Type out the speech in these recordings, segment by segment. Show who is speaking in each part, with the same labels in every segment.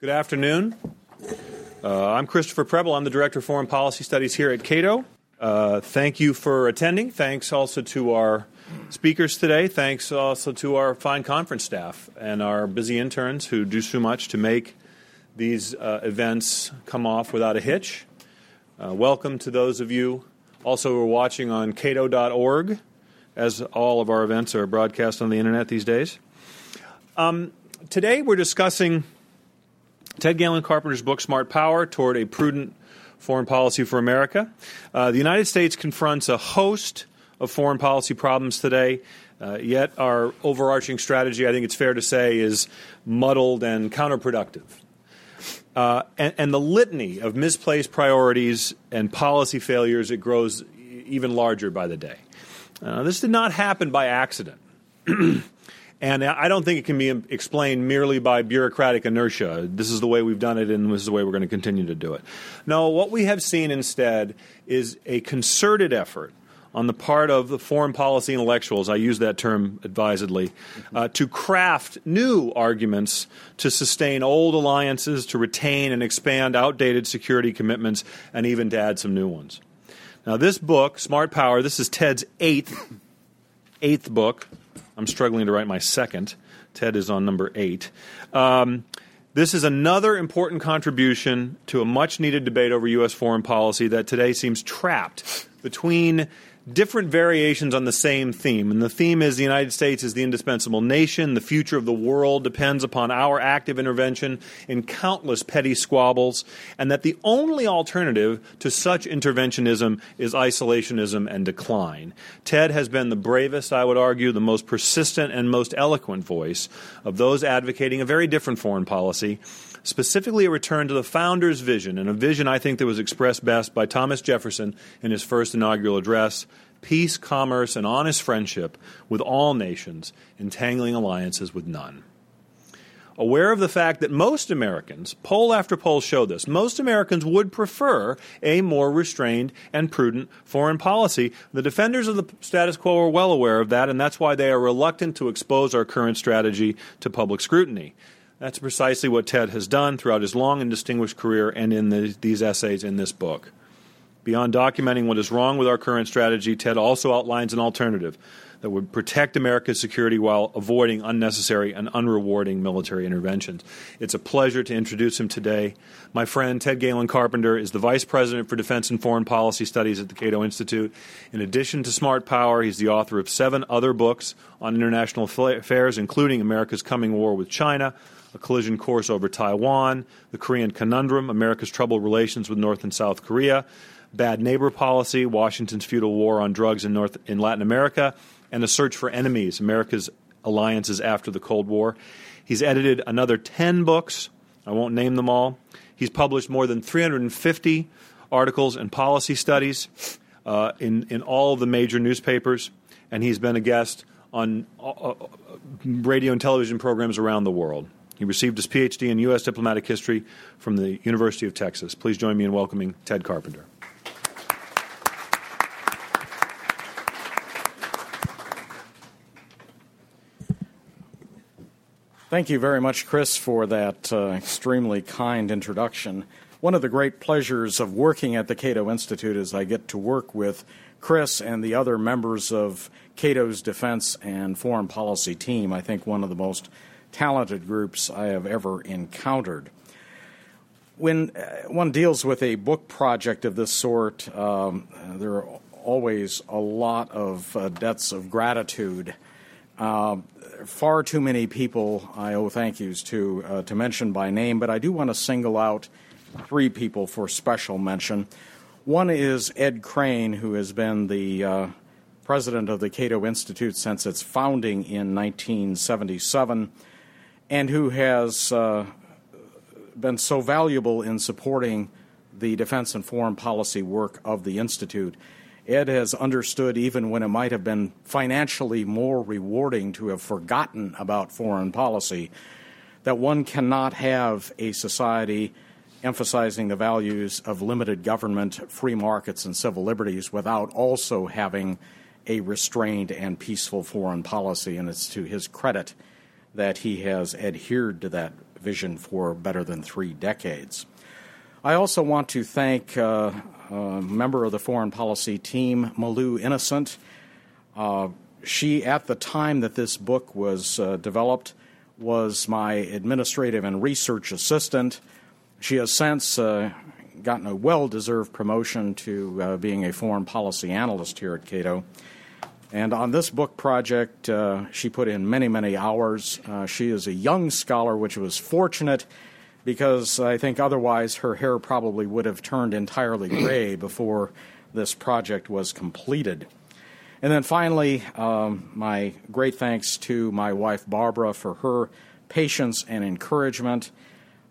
Speaker 1: Good afternoon. Uh, I'm Christopher Preble. I'm the Director of Foreign Policy Studies here at Cato. Uh, thank you for attending. Thanks also to our speakers today. Thanks also to our fine conference staff and our busy interns who do so much to make these uh, events come off without a hitch. Uh, welcome to those of you also who are watching on cato.org, as all of our events are broadcast on the internet these days. Um, today we're discussing Ted Galen Carpenter's book, Smart Power Toward a Prudent Foreign Policy for America. Uh, the United States confronts a host of foreign policy problems today. Uh, yet, our overarching strategy, I think it's fair to say, is muddled and counterproductive. Uh, and, and, the litany of misplaced priorities and policy failures, it grows even larger by the day. Uh, this did not happen by accident. And I don't think it can be explained merely by bureaucratic inertia. This is the way we've done it, and this is the way we're going to continue to do it. No, what we have seen instead is a concerted effort on the part of the foreign policy intellectuals, I use that term advisedly, uh, to craft new arguments to sustain old alliances, to retain and expand outdated security commitments, and even to add some new ones. Now, this book, Smart Power, this is Ted's eighth, eighth book. I'm struggling to write my second. Ted is on number eight. Um, this is another important contribution to a much needed debate over U.S. foreign policy that today seems trapped between different variations on the same theme. And the theme is the United States is the indispensable nation. The future of the world depends upon our active intervention in countless petty squabbles, and that the only alternative to such interventionism is isolationism and decline. Ted has been the bravest, I would argue, the most persistent and most eloquent voice of those advocating a very different foreign policy specifically a return to the founder's vision, and a vision I think that was expressed best by Thomas Jefferson in his first inaugural address peace, commerce, and honest friendship with all nations, entangling alliances with none. Aware of the fact that most Americans, poll after poll show this, most Americans would prefer a more restrained and prudent foreign policy. The defenders of the status quo are well aware of that, and that's why they are reluctant to expose our current strategy to public scrutiny. That's precisely what Ted has done throughout his long and distinguished career and in the, these essays in this book. Beyond documenting what is wrong with our current strategy, Ted also outlines an alternative that would protect America's security while avoiding unnecessary and unrewarding military interventions. It's a pleasure to introduce him today. My friend Ted Galen Carpenter is the Vice President for Defense and Foreign Policy Studies at the Cato Institute. In addition to Smart Power, he's the author of seven other books on international affairs, including America's Coming War with China, a collision course over Taiwan, the Korean conundrum, America's troubled relations with North and South Korea, bad neighbor policy, Washington's futile war on drugs in North in Latin America, and the search for enemies, America's alliances after the Cold War. He's edited another 10 books. I won't name them all. He's published more than 350 articles and policy studies uh, in, in all of the major newspapers, and he's been a guest on uh, uh radio and television programs around the world. He received his PhD in U.S. diplomatic history from the University of Texas. Please join me in welcoming Ted Carpenter.
Speaker 2: Thank you very much, Chris, for that uh, extremely kind introduction. One of the great pleasures of working at the Cato Institute is I get to work with Chris and the other members of Cato's defense and foreign policy team. I think one of the most talented groups I have ever encountered. When uh, one deals with a book project of this sort, um, there are always a lot of uh, debts of gratitude. Uh, far too many people I owe thank yous to uh, to mention by name, but I do want to single out three people for special mention. One is Ed Crane, who has been the uh, president of the Cato Institute since its founding in 1977 and who has uh, been so valuable in supporting the defense and foreign policy work of the Institute. Ed has understood, even when it might have been financially more rewarding to have forgotten about foreign policy, that one cannot have a society emphasizing the values of limited government, free markets, and civil liberties without also having a restrained and peaceful foreign policy. And it's to his credit that he has adhered to that vision for better than three decades. I also want to thank uh, a member of the foreign policy team, Malou Innocent. Uh, she, at the time that this book was uh, developed, was my administrative and research assistant. She has since uh, gotten a well deserved promotion to uh, being a foreign policy analyst here at Cato. And on this book project, uh, she put in many, many hours. Uh, she is a young scholar, which was fortunate because I think otherwise her hair probably would have turned entirely gray before this project was completed. And then finally, um, my great thanks to my wife Barbara for her patience and encouragement.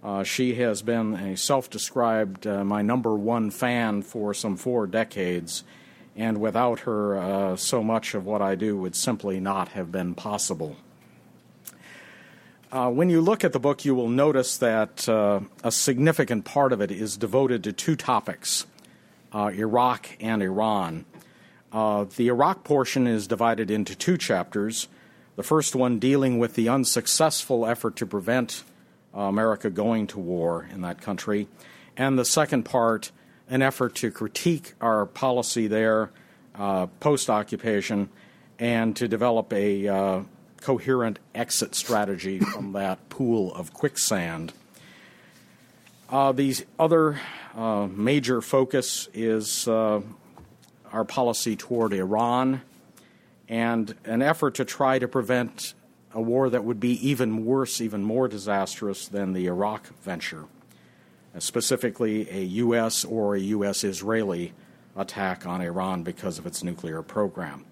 Speaker 2: Uh, she has been a self described uh, my number one fan for some four decades, and without her, uh, so much of what I do would simply not have been possible. Uh, when you look at the book, you will notice that uh, a significant part of it is devoted to two topics uh, Iraq and Iran. Uh, the Iraq portion is divided into two chapters. The first one dealing with the unsuccessful effort to prevent uh, America going to war in that country, and the second part, an effort to critique our policy there uh, post occupation and to develop a uh, coherent exit strategy from that pool of quicksand. Uh, the other uh, major focus is uh, our policy toward Iran and an effort to try to prevent a war that would be even worse, even more disastrous than the Iraq venture, specifically a U.S. or a U.S. Israeli attack on Iran because of its nuclear program.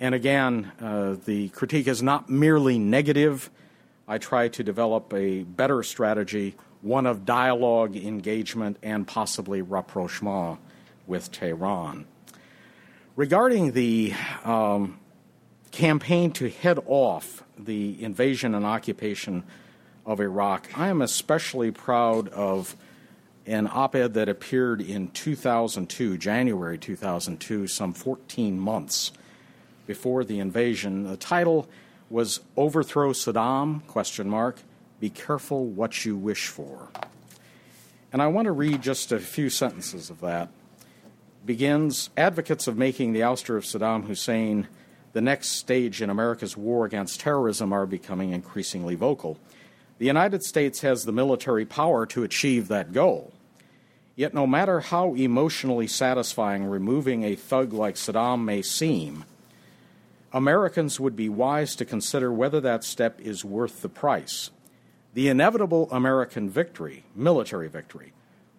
Speaker 2: And again, uh, the critique is not merely negative. I try to develop a better strategy, one of dialogue, engagement, and possibly rapprochement with Tehran. Regarding the um, campaign to head off the invasion and occupation of Iraq, I am especially proud of an op ed that appeared in 2002, January 2002, some 14 months before the invasion. The title was Overthrow Saddam? Question mark. Be careful what you wish for. And I want to read just a few sentences of that. Begins Advocates of making the ouster of Saddam Hussein the next stage in America's war against terrorism are becoming increasingly vocal. The United States has the military power to achieve that goal. Yet, no matter how emotionally satisfying removing a thug like Saddam may seem, Americans would be wise to consider whether that step is worth the price. The inevitable American victory, military victory,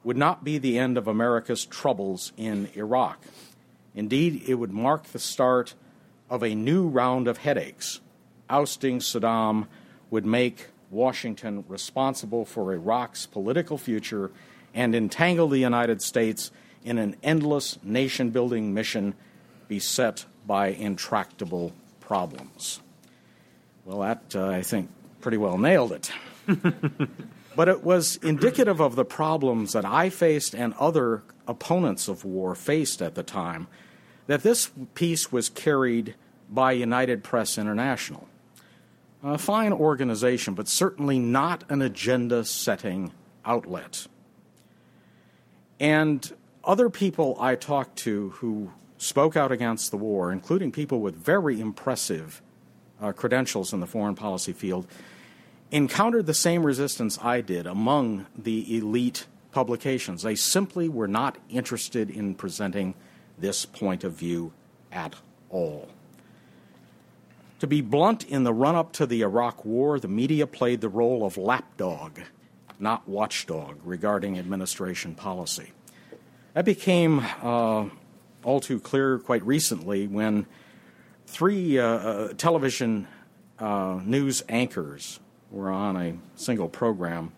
Speaker 2: would not be the end of America's troubles in Iraq. Indeed, it would mark the start of a new round of headaches. Ousting Saddam would make Washington responsible for Iraq's political future and entangle the United States in an endless nation building mission beset by intractable problems. Well, that, uh, I think, pretty well nailed it. but it was indicative of the problems that I faced and other opponents of war faced at the time that this piece was carried by United Press International. A fine organization, but certainly not an agenda setting outlet. And other people I talked to who spoke out against the war, including people with very impressive uh, credentials in the foreign policy field, encountered the same resistance I did among the elite publications. They simply were not interested in presenting this point of view at all. To be blunt, in the run up to the Iraq War, the media played the role of lapdog, not watchdog, regarding administration policy. That became uh, all too clear quite recently when three uh, uh, television uh, news anchors were on a single program,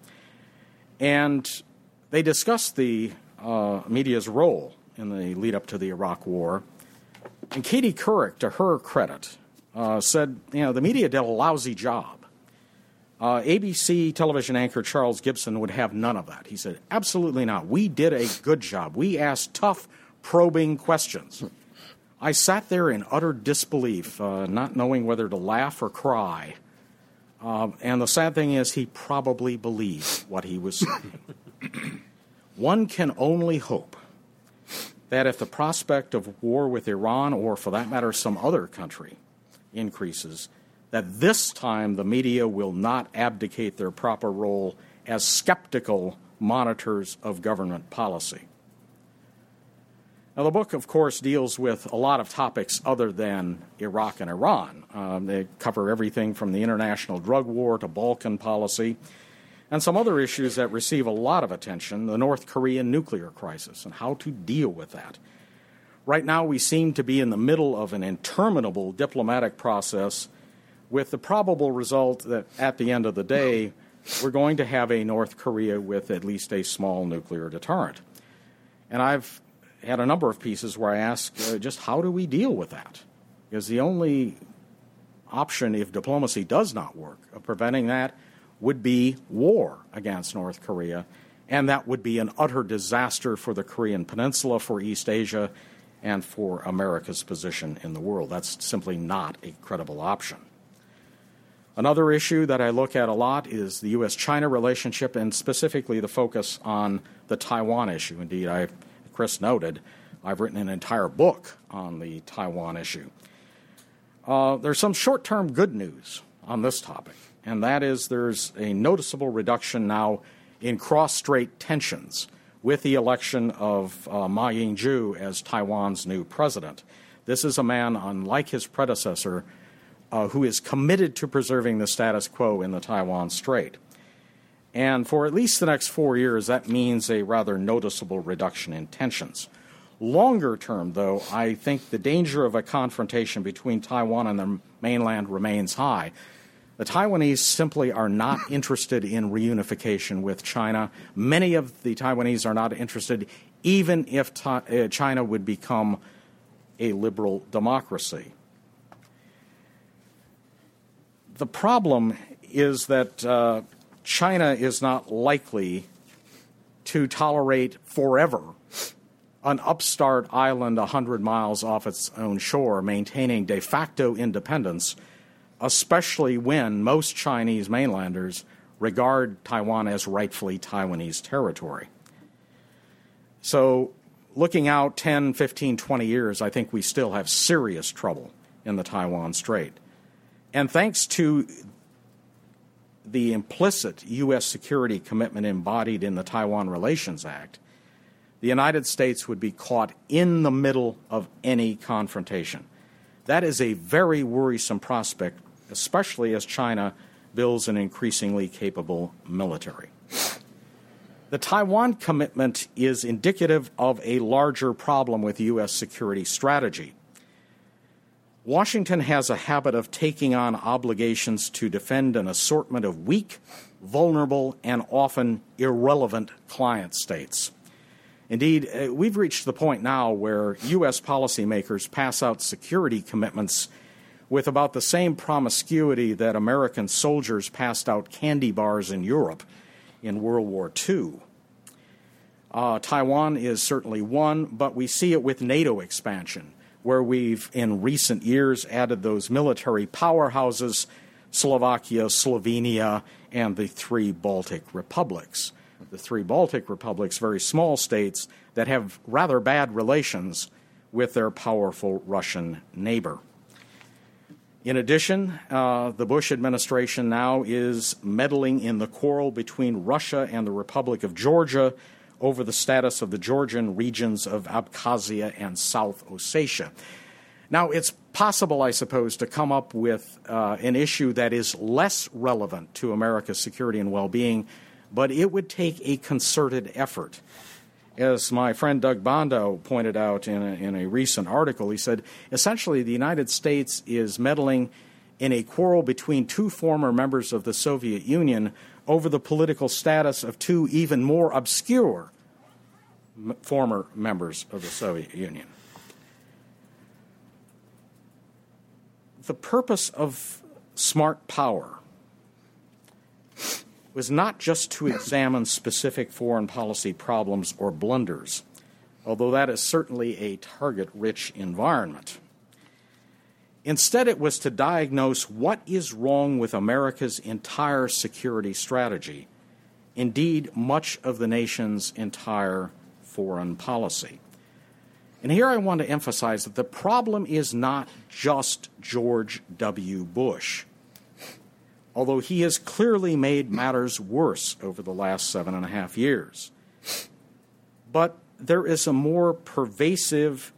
Speaker 2: and they discussed the uh, media's role in the lead up to the Iraq War. And Katie Couric, to her credit, uh, said, you know, the media did a lousy job. Uh, ABC television anchor Charles Gibson would have none of that. He said, absolutely not. We did a good job. We asked tough, probing questions. I sat there in utter disbelief, uh, not knowing whether to laugh or cry. Um, and the sad thing is, he probably believed what he was saying. One can only hope that if the prospect of war with Iran, or for that matter, some other country, increases, that this time the media will not abdicate their proper role as skeptical monitors of government policy. Now, the book, of course, deals with a lot of topics other than Iraq and Iran. Um, they cover everything from the international drug war to Balkan policy, and some other issues that receive a lot of attention the North Korean nuclear crisis and how to deal with that. Right now, we seem to be in the middle of an interminable diplomatic process with the probable result that at the end of the day, we're going to have a North Korea with at least a small nuclear deterrent. And I've had a number of pieces where I ask uh, just how do we deal with that? Because the only option, if diplomacy does not work, of preventing that would be war against North Korea. And that would be an utter disaster for the Korean Peninsula, for East Asia, and for America's position in the world. That's simply not a credible option. Another issue that I look at a lot is the U.S. China relationship and specifically the focus on the Taiwan issue. Indeed, I Chris noted, I've written an entire book on the Taiwan issue. Uh, there's some short term good news on this topic, and that is there's a noticeable reduction now in cross strait tensions with the election of uh, Ma Ying jeou as Taiwan's new president. This is a man, unlike his predecessor, uh, who is committed to preserving the status quo in the Taiwan Strait. And for at least the next four years, that means a rather noticeable reduction in tensions. Longer term, though, I think the danger of a confrontation between Taiwan and the mainland remains high. The Taiwanese simply are not interested in reunification with China. Many of the Taiwanese are not interested, even if ta- uh, China would become a liberal democracy. The problem is that uh, China is not likely to tolerate forever an upstart island 100 miles off its own shore maintaining de facto independence, especially when most Chinese mainlanders regard Taiwan as rightfully Taiwanese territory. So, looking out 10, 15, 20 years, I think we still have serious trouble in the Taiwan Strait. And thanks to the implicit U.S. security commitment embodied in the Taiwan Relations Act, the United States would be caught in the middle of any confrontation. That is a very worrisome prospect, especially as China builds an increasingly capable military. The Taiwan commitment is indicative of a larger problem with U.S. security strategy. Washington has a habit of taking on obligations to defend an assortment of weak, vulnerable, and often irrelevant client states. Indeed, uh, we've reached the point now where U.S. policymakers pass out security commitments with about the same promiscuity that American soldiers passed out candy bars in Europe in World War II. Uh, Taiwan is certainly one, but we see it with NATO expansion where we've in recent years added those military powerhouses Slovakia, Slovenia, and the three Baltic republics. The three Baltic republics, very small states that have rather bad relations with their powerful Russian neighbor. In addition, uh, the Bush administration now is meddling in the quarrel between Russia and the Republic of Georgia over the status of the Georgian regions of Abkhazia and South Ossetia. Now, it's possible, I suppose, to come up with uh, an issue that is less relevant to America's security and well being, but it would take a concerted effort. As my friend Doug Bandow pointed out in a, in a recent article, he said essentially the United States is meddling in a quarrel between two former members of the Soviet Union over the political status of two even more obscure m- former members of the Soviet Union. The purpose of smart power was not just to examine specific foreign policy problems or blunders, although that is certainly a target rich environment. Instead, it was to diagnose what is wrong with America's entire security strategy, indeed, much of the nation's entire foreign policy. And here I want to emphasize that the problem is not just George W. Bush, although he has clearly made matters worse over the last seven and a half years. But there is a more pervasive,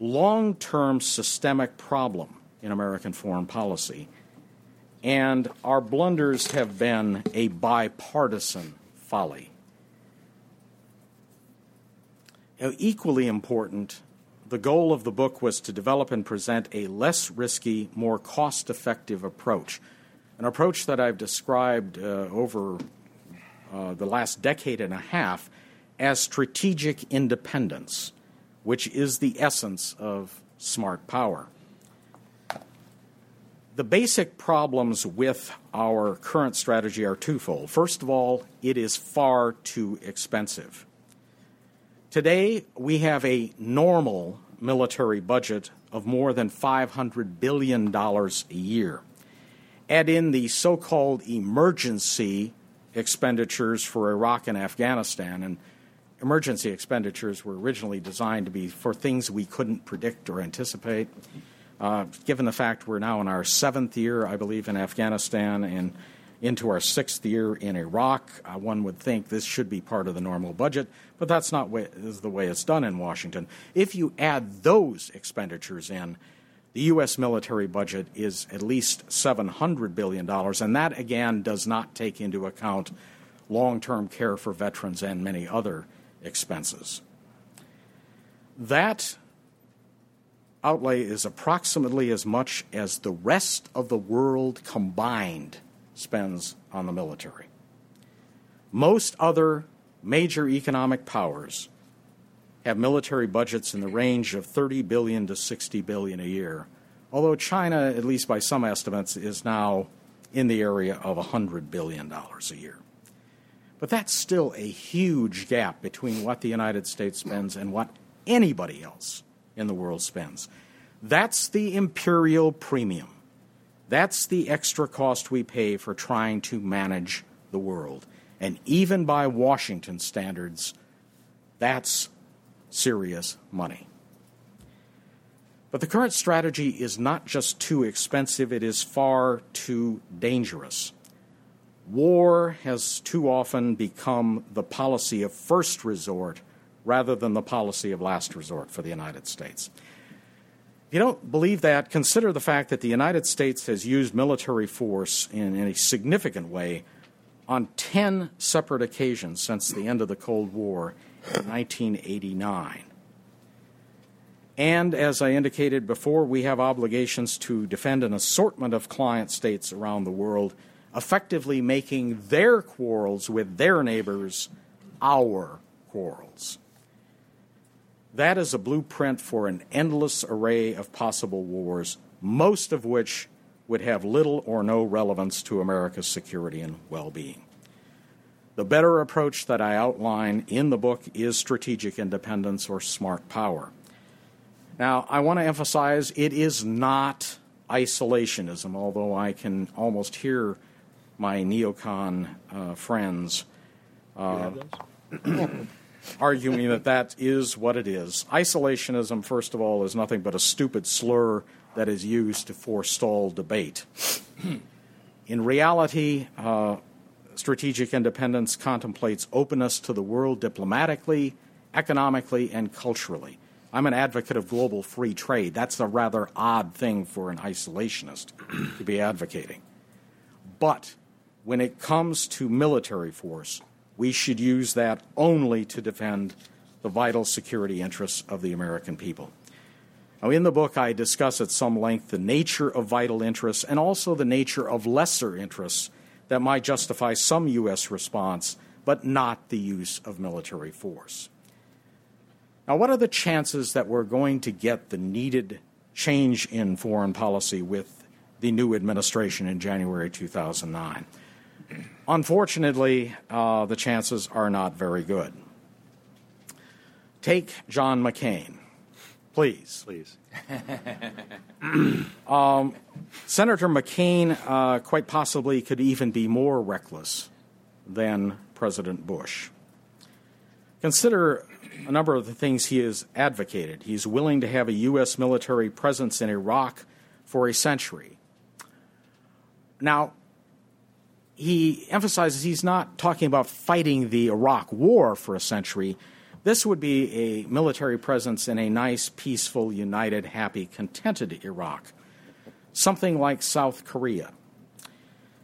Speaker 2: long term systemic problem in American foreign policy. And our blunders have been a bipartisan folly. Now, equally important, the goal of the book was to develop and present a less risky, more cost effective approach. An approach that I've described uh, over uh, the last decade and a half as strategic independence, which is the essence of smart power. The basic problems with our current strategy are twofold. First of all, it is far too expensive. Today, we have a normal military budget of more than $500 billion a year. Add in the so called emergency expenditures for Iraq and Afghanistan, and emergency expenditures were originally designed to be for things we couldn't predict or anticipate. Uh, given the fact we're now in our seventh year, I believe, in Afghanistan and into our sixth year in Iraq. Uh, one would think this should be part of the normal budget, but that's not way, the way it's done in Washington. If you add those expenditures in, the U.S. military budget is at least $700 billion, and that again does not take into account long term care for veterans and many other expenses. That outlay is approximately as much as the rest of the world combined spends on the military. Most other major economic powers have military budgets in the range of 30 billion to 60 billion a year, although China, at least by some estimates, is now in the area of 100 billion dollars a year. But that's still a huge gap between what the United States spends and what anybody else in the world spends. That's the imperial premium. That's the extra cost we pay for trying to manage the world. And even by Washington standards, that's serious money. But the current strategy is not just too expensive, it is far too dangerous. War has too often become the policy of first resort rather than the policy of last resort for the United States If you don't believe that, consider the fact that the United States has used military force in, in a significant way on 10 separate occasions since the end of the Cold War in 1989. And as I indicated before, we have obligations to defend an assortment of client states around the world, effectively making their quarrels with their neighbors our quarrels. That is a blueprint for an endless array of possible wars, most of which would have little or no relevance to America's security and well being. The better approach that I outline in the book is strategic independence or smart power. Now, I want to emphasize it is not isolationism, although I can almost hear my neocon uh, friends. Uh, arguing that that is what it is. Isolationism, first of all, is nothing but a stupid slur that is used to forestall debate. In reality, uh, strategic independence contemplates openness to the world diplomatically, economically, and culturally. I'm an advocate of global free trade. That's a rather odd thing for an isolationist to be advocating. But when it comes to military force, we should use that only to defend the vital security interests of the American people. Now, in the book, I discuss at some length the nature of vital interests and also the nature of lesser interests that might justify some U.S. response, but not the use of military force. Now, what are the chances that we're going to get the needed change in foreign policy with the new administration in January 2009? Unfortunately, uh, the chances are not very good. Take John McCain. Please.
Speaker 1: Please.
Speaker 2: um, Senator McCain uh, quite possibly could even be more reckless than President Bush. Consider a number of the things he has advocated. He's willing to have a U.S. military presence in Iraq for a century. Now, he emphasizes he's not talking about fighting the Iraq war for a century. This would be a military presence in a nice, peaceful, united, happy, contented Iraq, something like South Korea.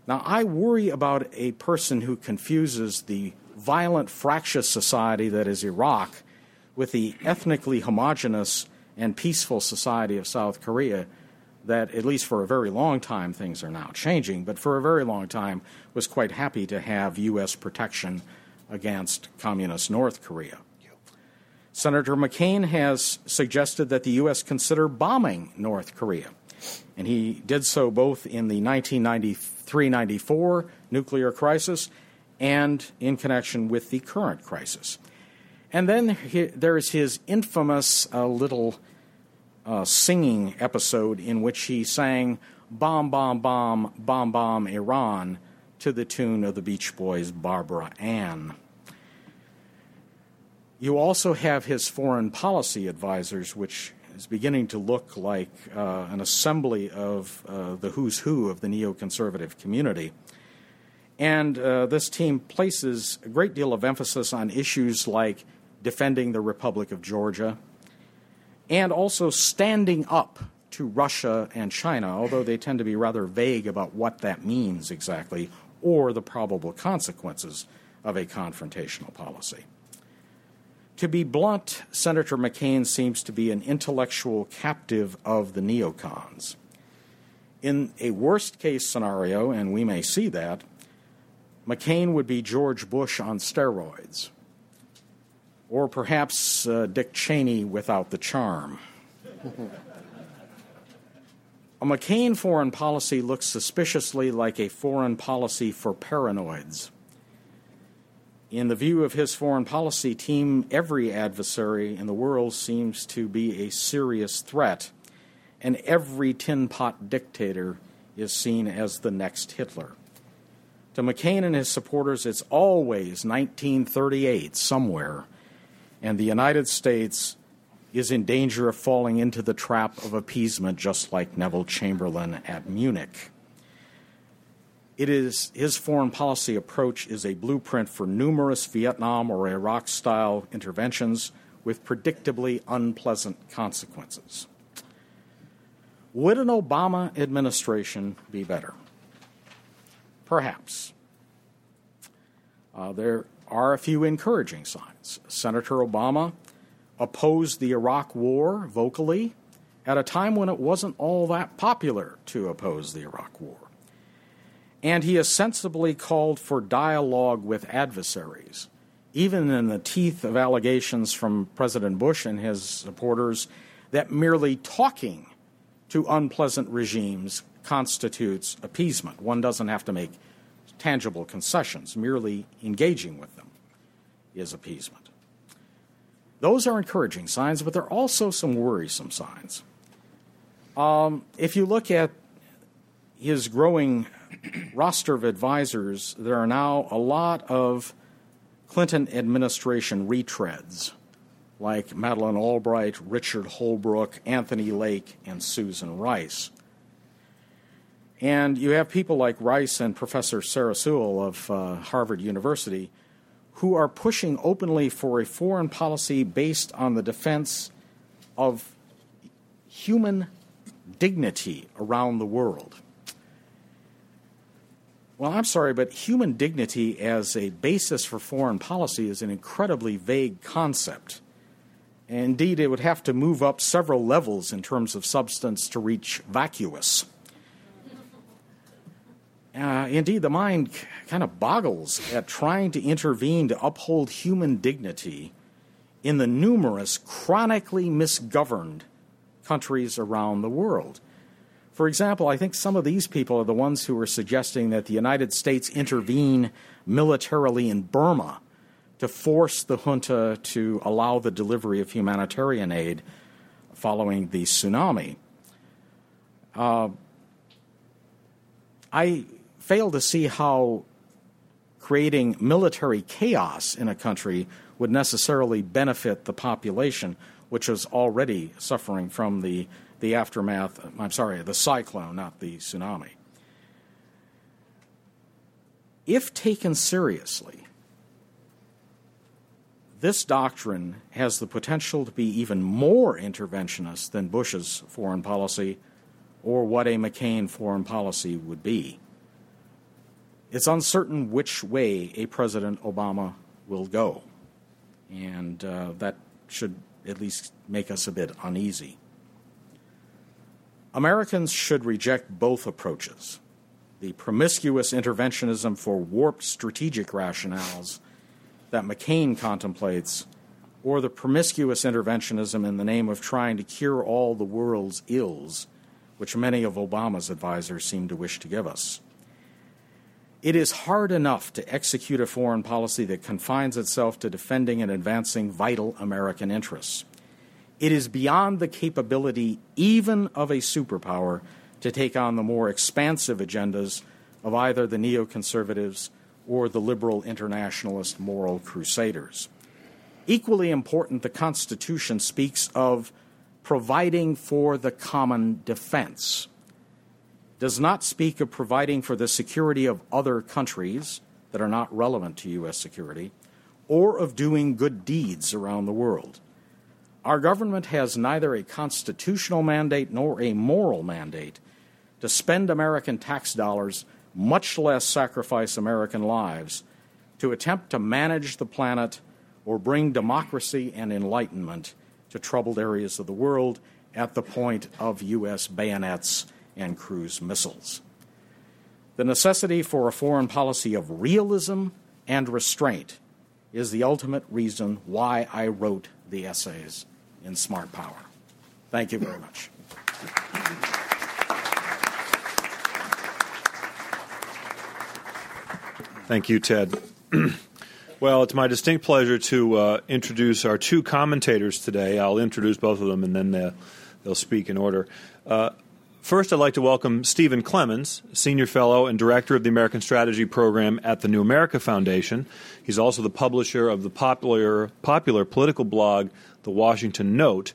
Speaker 2: Now, I worry about a person who confuses the violent, fractious society that is Iraq with the ethnically homogenous and peaceful society of South Korea that, at least for a very long time, things are now changing, but for a very long time was quite happy to have U.S. protection against communist North Korea. Senator McCain has suggested that the U.S. consider bombing North Korea. And he did so both in the 1993 94 nuclear crisis and in connection with the current crisis. And then there's his infamous uh, little uh, singing episode in which he sang Bomb, Bomb, Bomb, Bomb, Bomb, Iran to the tune of the Beach Boys' Barbara Ann. You also have his foreign policy advisors, which is beginning to look like uh, an assembly of uh, the who's who of the neoconservative community. And uh, this team places a great deal of emphasis on issues like defending the Republic of Georgia and also standing up to Russia and China, although they tend to be rather vague about what that means exactly or the probable consequences of a confrontational policy. To be blunt, Senator McCain seems to be an intellectual captive of the neocons. In a worst case scenario, and we may see that, McCain would be George Bush on steroids, or perhaps uh, Dick Cheney without the charm. a McCain foreign policy looks suspiciously like a foreign policy for paranoids. In the view of his foreign policy team, every adversary in the world seems to be a serious threat, and every tin pot dictator is seen as the next Hitler. To McCain and his supporters, it's always 1938 somewhere, and the United States is in danger of falling into the trap of appeasement, just like Neville Chamberlain at Munich. It is his foreign policy approach is a blueprint for numerous Vietnam or Iraq style interventions with predictably unpleasant consequences. Would an Obama administration be better? Perhaps. Uh, there are a few encouraging signs. Senator Obama opposed the Iraq War vocally at a time when it wasn't all that popular to oppose the Iraq War and he has sensibly called for dialogue with adversaries, even in the teeth of allegations from President Bush and his supporters that merely talking to unpleasant regimes constitutes appeasement. One doesn't have to make tangible concessions, merely engaging with them is appeasement. Those are encouraging signs, but there are also some worrisome signs. Um, if you look at his growing roster of advisors, there are now a lot of Clinton administration retreads, like Madeleine Albright, Richard Holbrooke, Anthony Lake, and Susan Rice. And you have people like Rice and Professor Sarah Sewall of uh, Harvard University who are pushing openly for a foreign policy based on the defense of human dignity around the world. Well, I'm sorry, but human dignity as a basis for foreign policy is an incredibly vague concept. Indeed, it would have to move up several levels in terms of substance to reach vacuous. Uh, indeed, the mind kind of boggles at trying to intervene to uphold human dignity in the numerous chronically misgoverned countries around the world. For example, I think some of these people are the ones who are suggesting that the United States intervene militarily in Burma to force the junta to allow the delivery of humanitarian aid following the tsunami. Uh, I fail to see how creating military chaos in a country would necessarily benefit the population, which is already suffering from the, the aftermath, I'm sorry, the cyclone, not the tsunami. If taken seriously, this doctrine has the potential to be even more interventionist than Bush's foreign policy or what a McCain foreign policy would be. It's uncertain which way a President Obama will go, and uh, that should at least make us a bit uneasy. Americans should reject both approaches the promiscuous interventionism for warped strategic rationales that McCain contemplates, or the promiscuous interventionism in the name of trying to cure all the world's ills which many of Obama's advisers seem to wish to give us. It is hard enough to execute a foreign policy that confines itself to defending and advancing vital American interests. It is beyond the capability even of a superpower to take on the more expansive agendas of either the neoconservatives or the liberal internationalist moral crusaders. Equally important, the Constitution speaks of providing for the common defense. Does not speak of providing for the security of other countries that are not relevant to U.S. security, or of doing good deeds around the world. Our government has neither a constitutional mandate nor a moral mandate to spend American tax dollars, much less sacrifice American lives, to attempt to manage the planet or bring democracy and enlightenment to troubled areas of the world at the point of U.S. bayonets and cruise missiles. The necessity for a foreign policy of realism and restraint is the ultimate reason why I wrote the essays in Smart Power. Thank you very much.
Speaker 1: Thank you, Ted. Well, it's my distinct pleasure to uh, introduce our two commentators today. I'll introduce both of them and then they'll, they'll speak in order. Uh, first, I'd like to welcome Steven Clemons, Senior Fellow and Director of the American Strategy Program at the New America Foundation. He's also the publisher of the popular, popular political blog, The Washington Note.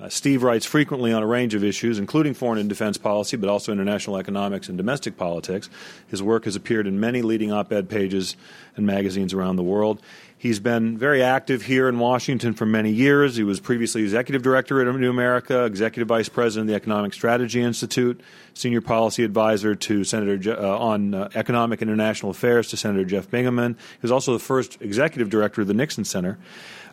Speaker 1: Uh, Steve writes frequently on a range of issues, including foreign and defense policy, but also international economics and domestic politics. His work has appeared in many leading op ed pages and magazines around the world. He's been very active here in Washington for many years. He was previously executive director at New America, executive vice president of the Economic Strategy Institute, senior policy advisor to Senator Je- uh, on uh, economic and international affairs to Senator Jeff Bingaman. He was also the first executive director of the Nixon Center.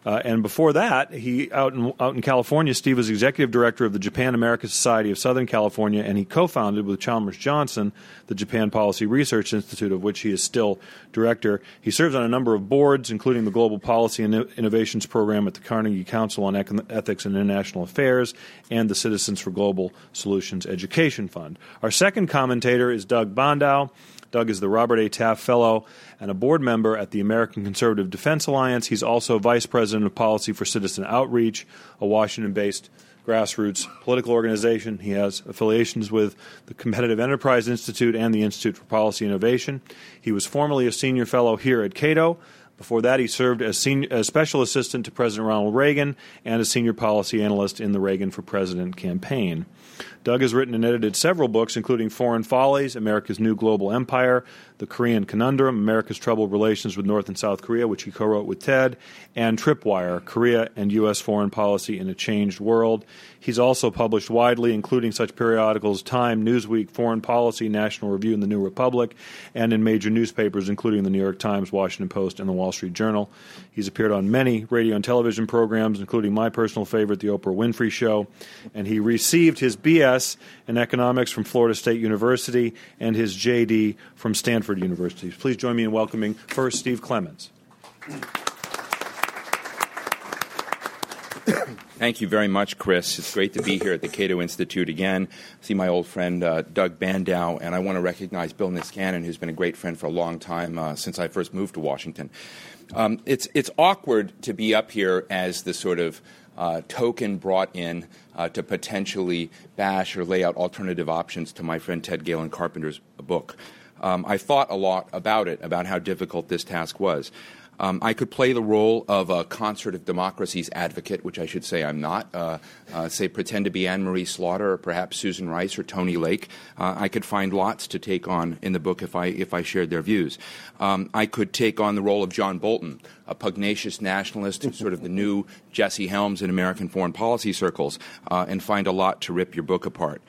Speaker 1: Uh, and before that, he out in out in California, Steve was executive director of the Japan America Society of Southern California, and he co-founded with Chalmers Johnson the Japan Policy Research Institute, of which he is still director. He serves on a number of boards, including the Global Policy and Innovations Program at the Carnegie Council on Ethics and International Affairs and the Citizens for Global Solutions Education Fund. Our second commentator is Doug Bandow. Doug is the Robert A. Taft Fellow and a board member at the American Conservative Defense Alliance. He's also vice president of policy for Citizen Outreach, a Washington based grassroots political organization. He has affiliations with the Competitive Enterprise Institute and the Institute for Policy Innovation. He was formerly a senior fellow here at Cato. Before that, he served as, senior, as special assistant to President Ronald Reagan and a senior policy analyst in the Reagan for President campaign. Doug has written and edited several books, including Foreign Follies, America's New Global Empire, The Korean Conundrum, America's Troubled Relations with North and South Korea, which he co wrote with Ted, and Tripwire, Korea and U.S. Foreign Policy in a Changed World. He's also published widely, including such periodicals as Time, Newsweek, Foreign Policy, National Review, and the New Republic, and in major newspapers, including the New York Times, Washington Post, and the Wall Street Journal. He's appeared on many radio and television programs, including my personal favorite, The Oprah Winfrey Show, and he received his BS in economics from Florida State University and his JD from Stanford University. Please join me in welcoming first Steve Clemons.
Speaker 3: Thank you very much, Chris. It's great to be here at the Cato Institute again. See my old friend uh, Doug Bandow, and I want to recognize Bill Niskanen, who's been a great friend for a long time uh, since I first moved to Washington. Um, it's it's awkward to be up here as the sort of uh, token brought in uh, to potentially bash or lay out alternative options to my friend Ted Galen Carpenter's book. Um, I thought a lot about it, about how difficult this task was. Um, I could play the role of a concert of democracies advocate, which I should say I'm not. Uh, uh, say, pretend to be Anne Marie Slaughter, or perhaps Susan Rice or Tony Lake. Uh, I could find lots to take on in the book if I if I shared their views. Um, I could take on the role of John Bolton, a pugnacious nationalist, sort of the new Jesse Helms in American foreign policy circles, uh, and find a lot to rip your book apart.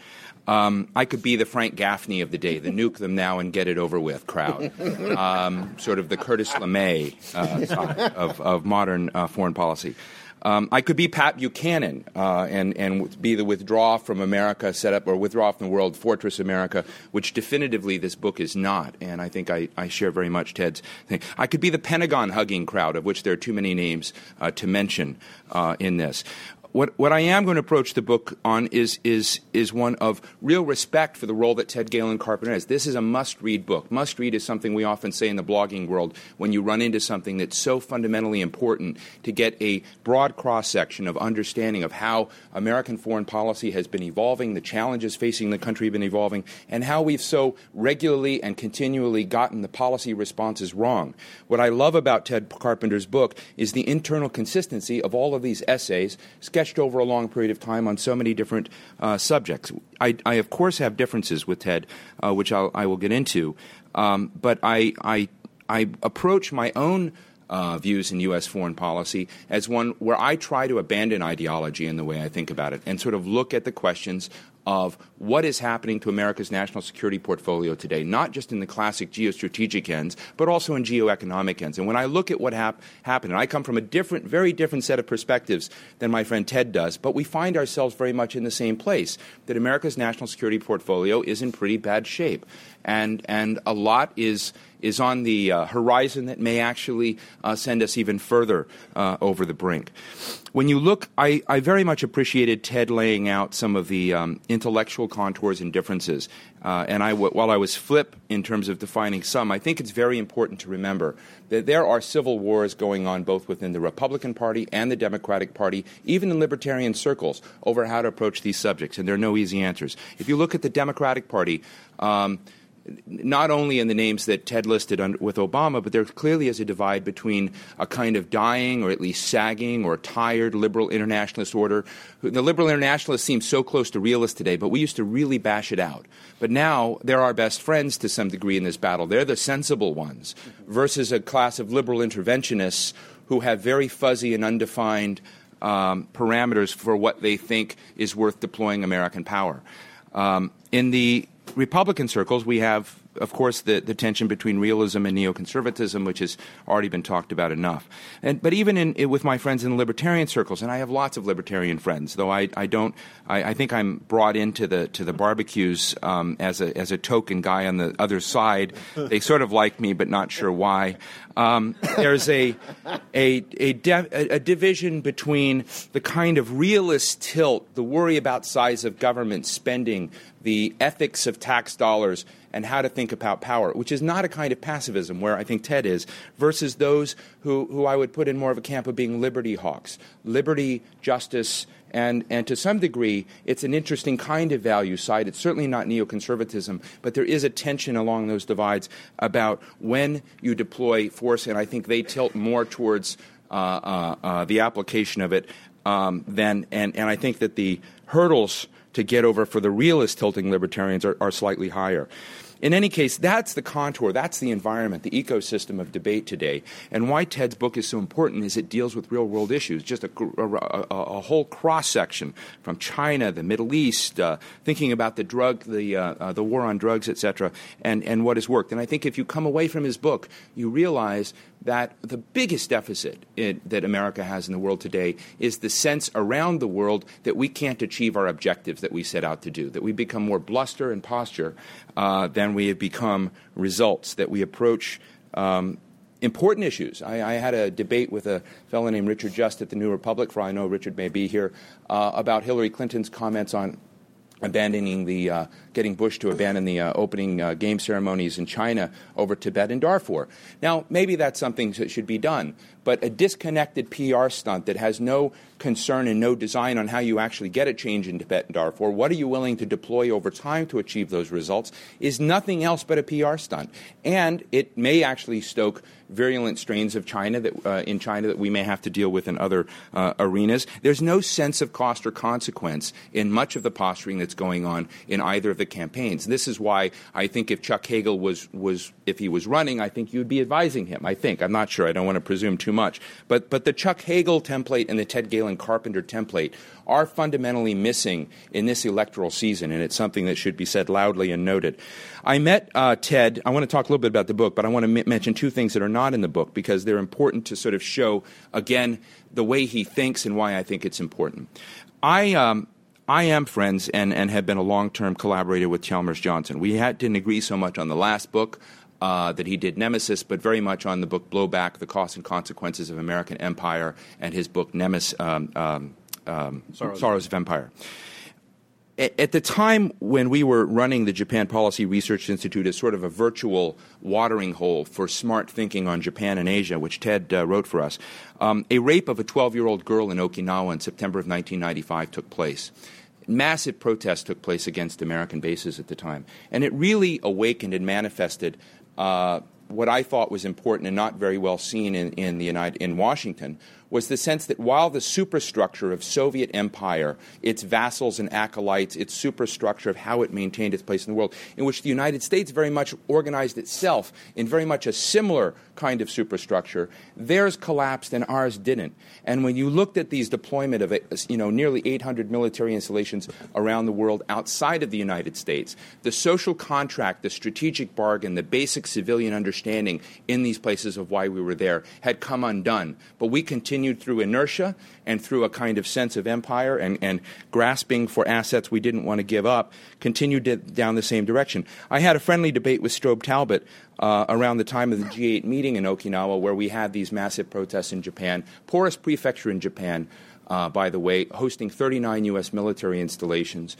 Speaker 3: Um, I could be the Frank Gaffney of the day, the nuke them now and get it over with crowd, um, sort of the Curtis LeMay uh, of, of modern uh, foreign policy. Um, I could be Pat Buchanan uh, and, and be the withdraw from America set up or withdraw from the world fortress America, which definitively this book is not. And I think I, I share very much Ted's thing. I could be the Pentagon hugging crowd, of which there are too many names uh, to mention uh, in this what, what I am going to approach the book on is, is, is one of real respect for the role that Ted Galen Carpenter has. This is a must read book. Must read is something we often say in the blogging world when you run into something that's so fundamentally important to get a broad cross section of understanding of how American foreign policy has been evolving, the challenges facing the country have been evolving, and how we've so regularly and continually gotten the policy responses wrong. What I love about Ted Carpenter's book is the internal consistency of all of these essays, over a long period of time on so many different uh, subjects. I, I, of course, have differences with Ted, uh, which I'll, I will get into, um, but I, I, I approach my own uh, views in U.S. foreign policy as one where I try to abandon ideology in the way I think about it and sort of look at the questions of what is happening to America's national security portfolio today, not just in the classic geostrategic ends, but also in geoeconomic ends. And when I look at what hap- happened, and I come from a different, very different set of perspectives than my friend Ted does, but we find ourselves very much in the same place that America's national security portfolio is in pretty bad shape. And, and a lot is is on the uh, horizon that may actually uh, send us even further uh, over the brink. When you look, I, I, very much appreciated Ted laying out some of the um, intellectual contours and differences. Uh, and I, while I was flip in terms of defining some, I think it's very important to remember that there are civil wars going on both within the Republican Party and the Democratic Party, even in libertarian circles, over how to approach these subjects. And there are no easy answers. If you look at the Democratic Party, um, not only in the names that Ted listed under, with Obama, but there clearly is a divide between a kind of dying or at least sagging or tired liberal internationalist order. The liberal internationalists seem so close to realists today, but we used to really bash it out. But now they're our best friends to some degree in this battle. They're the sensible ones versus a class of liberal interventionists who have very fuzzy and undefined um, parameters for what they think is worth deploying American power. Um, in the Republican circles, we have, of course, the, the tension between realism and neoconservatism, which has already been talked about enough. And, but even in, with my friends in libertarian circles, and I have lots of libertarian friends, though I, I don't, I, I think I'm brought into the to the barbecues um, as a as a token guy on the other side. They sort of like me, but not sure why. Um, there's a a a, de- a division between the kind of realist tilt, the worry about size of government spending the ethics of tax dollars and how to think about power, which is not a kind of pacifism where I think Ted is, versus those who, who I would put in more of a camp of being liberty hawks. Liberty, justice, and, and to some degree, it's an interesting kind of value side. It's certainly not neoconservatism, but there is a tension along those divides about when you deploy force, and I think they tilt more towards uh, uh, uh, the application of it um, than, and, and I think that the hurdles to get over for the realist tilting libertarians are, are slightly higher. In any case, that's the contour, that's the environment, the ecosystem of debate today. And why Ted's book is so important is it deals with real world issues, just a, a, a, whole cross section from China, the Middle East, uh, thinking about the drug, the, uh, uh, the war on drugs, etc., and, and what has worked. And I think if you come away from his book, you realize that the biggest deficit that America has in the world today is the sense around the world that we can't achieve our objectives that we set out to do, that we become more bluster and posture uh, than we have become results, that we approach um, important issues. I, I, had a debate with a fellow named Richard Just at the New Republic, for I know Richard may be here, uh, about Hillary Clinton's comments on abandoning the uh, getting Bush to abandon the uh, opening uh, game ceremonies in China over Tibet and Darfur. Now, maybe that's something that should be done, but a disconnected PR stunt that has no concern and no design on how you actually get a change in Tibet and Darfur, what are you willing to deploy over time to achieve those results, is nothing else but a PR stunt. And it may actually stoke virulent strains of China that, uh, in China that we may have to deal with in other uh, arenas. There's no sense of cost or consequence in much of the posturing that's going on in either of the campaigns. This is why I think if Chuck Hagel was, was if he was running, I think you'd be advising him. I think. I'm not sure. I don't want to presume too. But, but the Chuck Hagel template and the Ted Galen Carpenter template are fundamentally missing in this electoral season, and it's something that should be said loudly and noted. I met uh, Ted. I want to talk a little bit about the book, but I want to m- mention two things that are not in the book because they're important to sort of show, again, the way he thinks and why I think it's important. I, um, I am friends and, and have been a long term collaborator with Chalmers Johnson. We had, didn't agree so much on the last book. Uh, that he did Nemesis, but very much on the book Blowback, The Costs and Consequences of American Empire, and his book Nemesis, um, um, um, Sorrows. Sorrows of Empire at the time when we were running the Japan Policy Research Institute as sort of a virtual watering hole for smart thinking on Japan and Asia, which Ted uh, wrote for us, um, a rape of a 12 year old girl in Okinawa in September of 1995 took place. Massive protests took place against American bases at the time. And it really awakened and manifested Uh, what I thought was important and not very well seen in, in, the United, in Washington, was the sense that while the superstructure of Soviet empire, its vassals and acolytes, its superstructure of how it maintained its place in the world, in which the United States very much organized itself in very much a similar kind of superstructure, theirs collapsed and ours didn't. And when you looked at these deployment of you know nearly 800 military installations around the world outside of the United States, the social contract, the strategic bargain, the basic civilian understanding in these places of why we were there had come undone. But we continued continued through inertia and through a kind of sense of empire and, and grasping for assets we didn't want to give up, continued down the same direction. I had a friendly debate with Strobe Talbott uh, around the time of the G8 meeting in Okinawa, where we had these massive protests in Japan, poorest prefecture in Japan. Uh, by the way, hosting 39 U.S. military installations,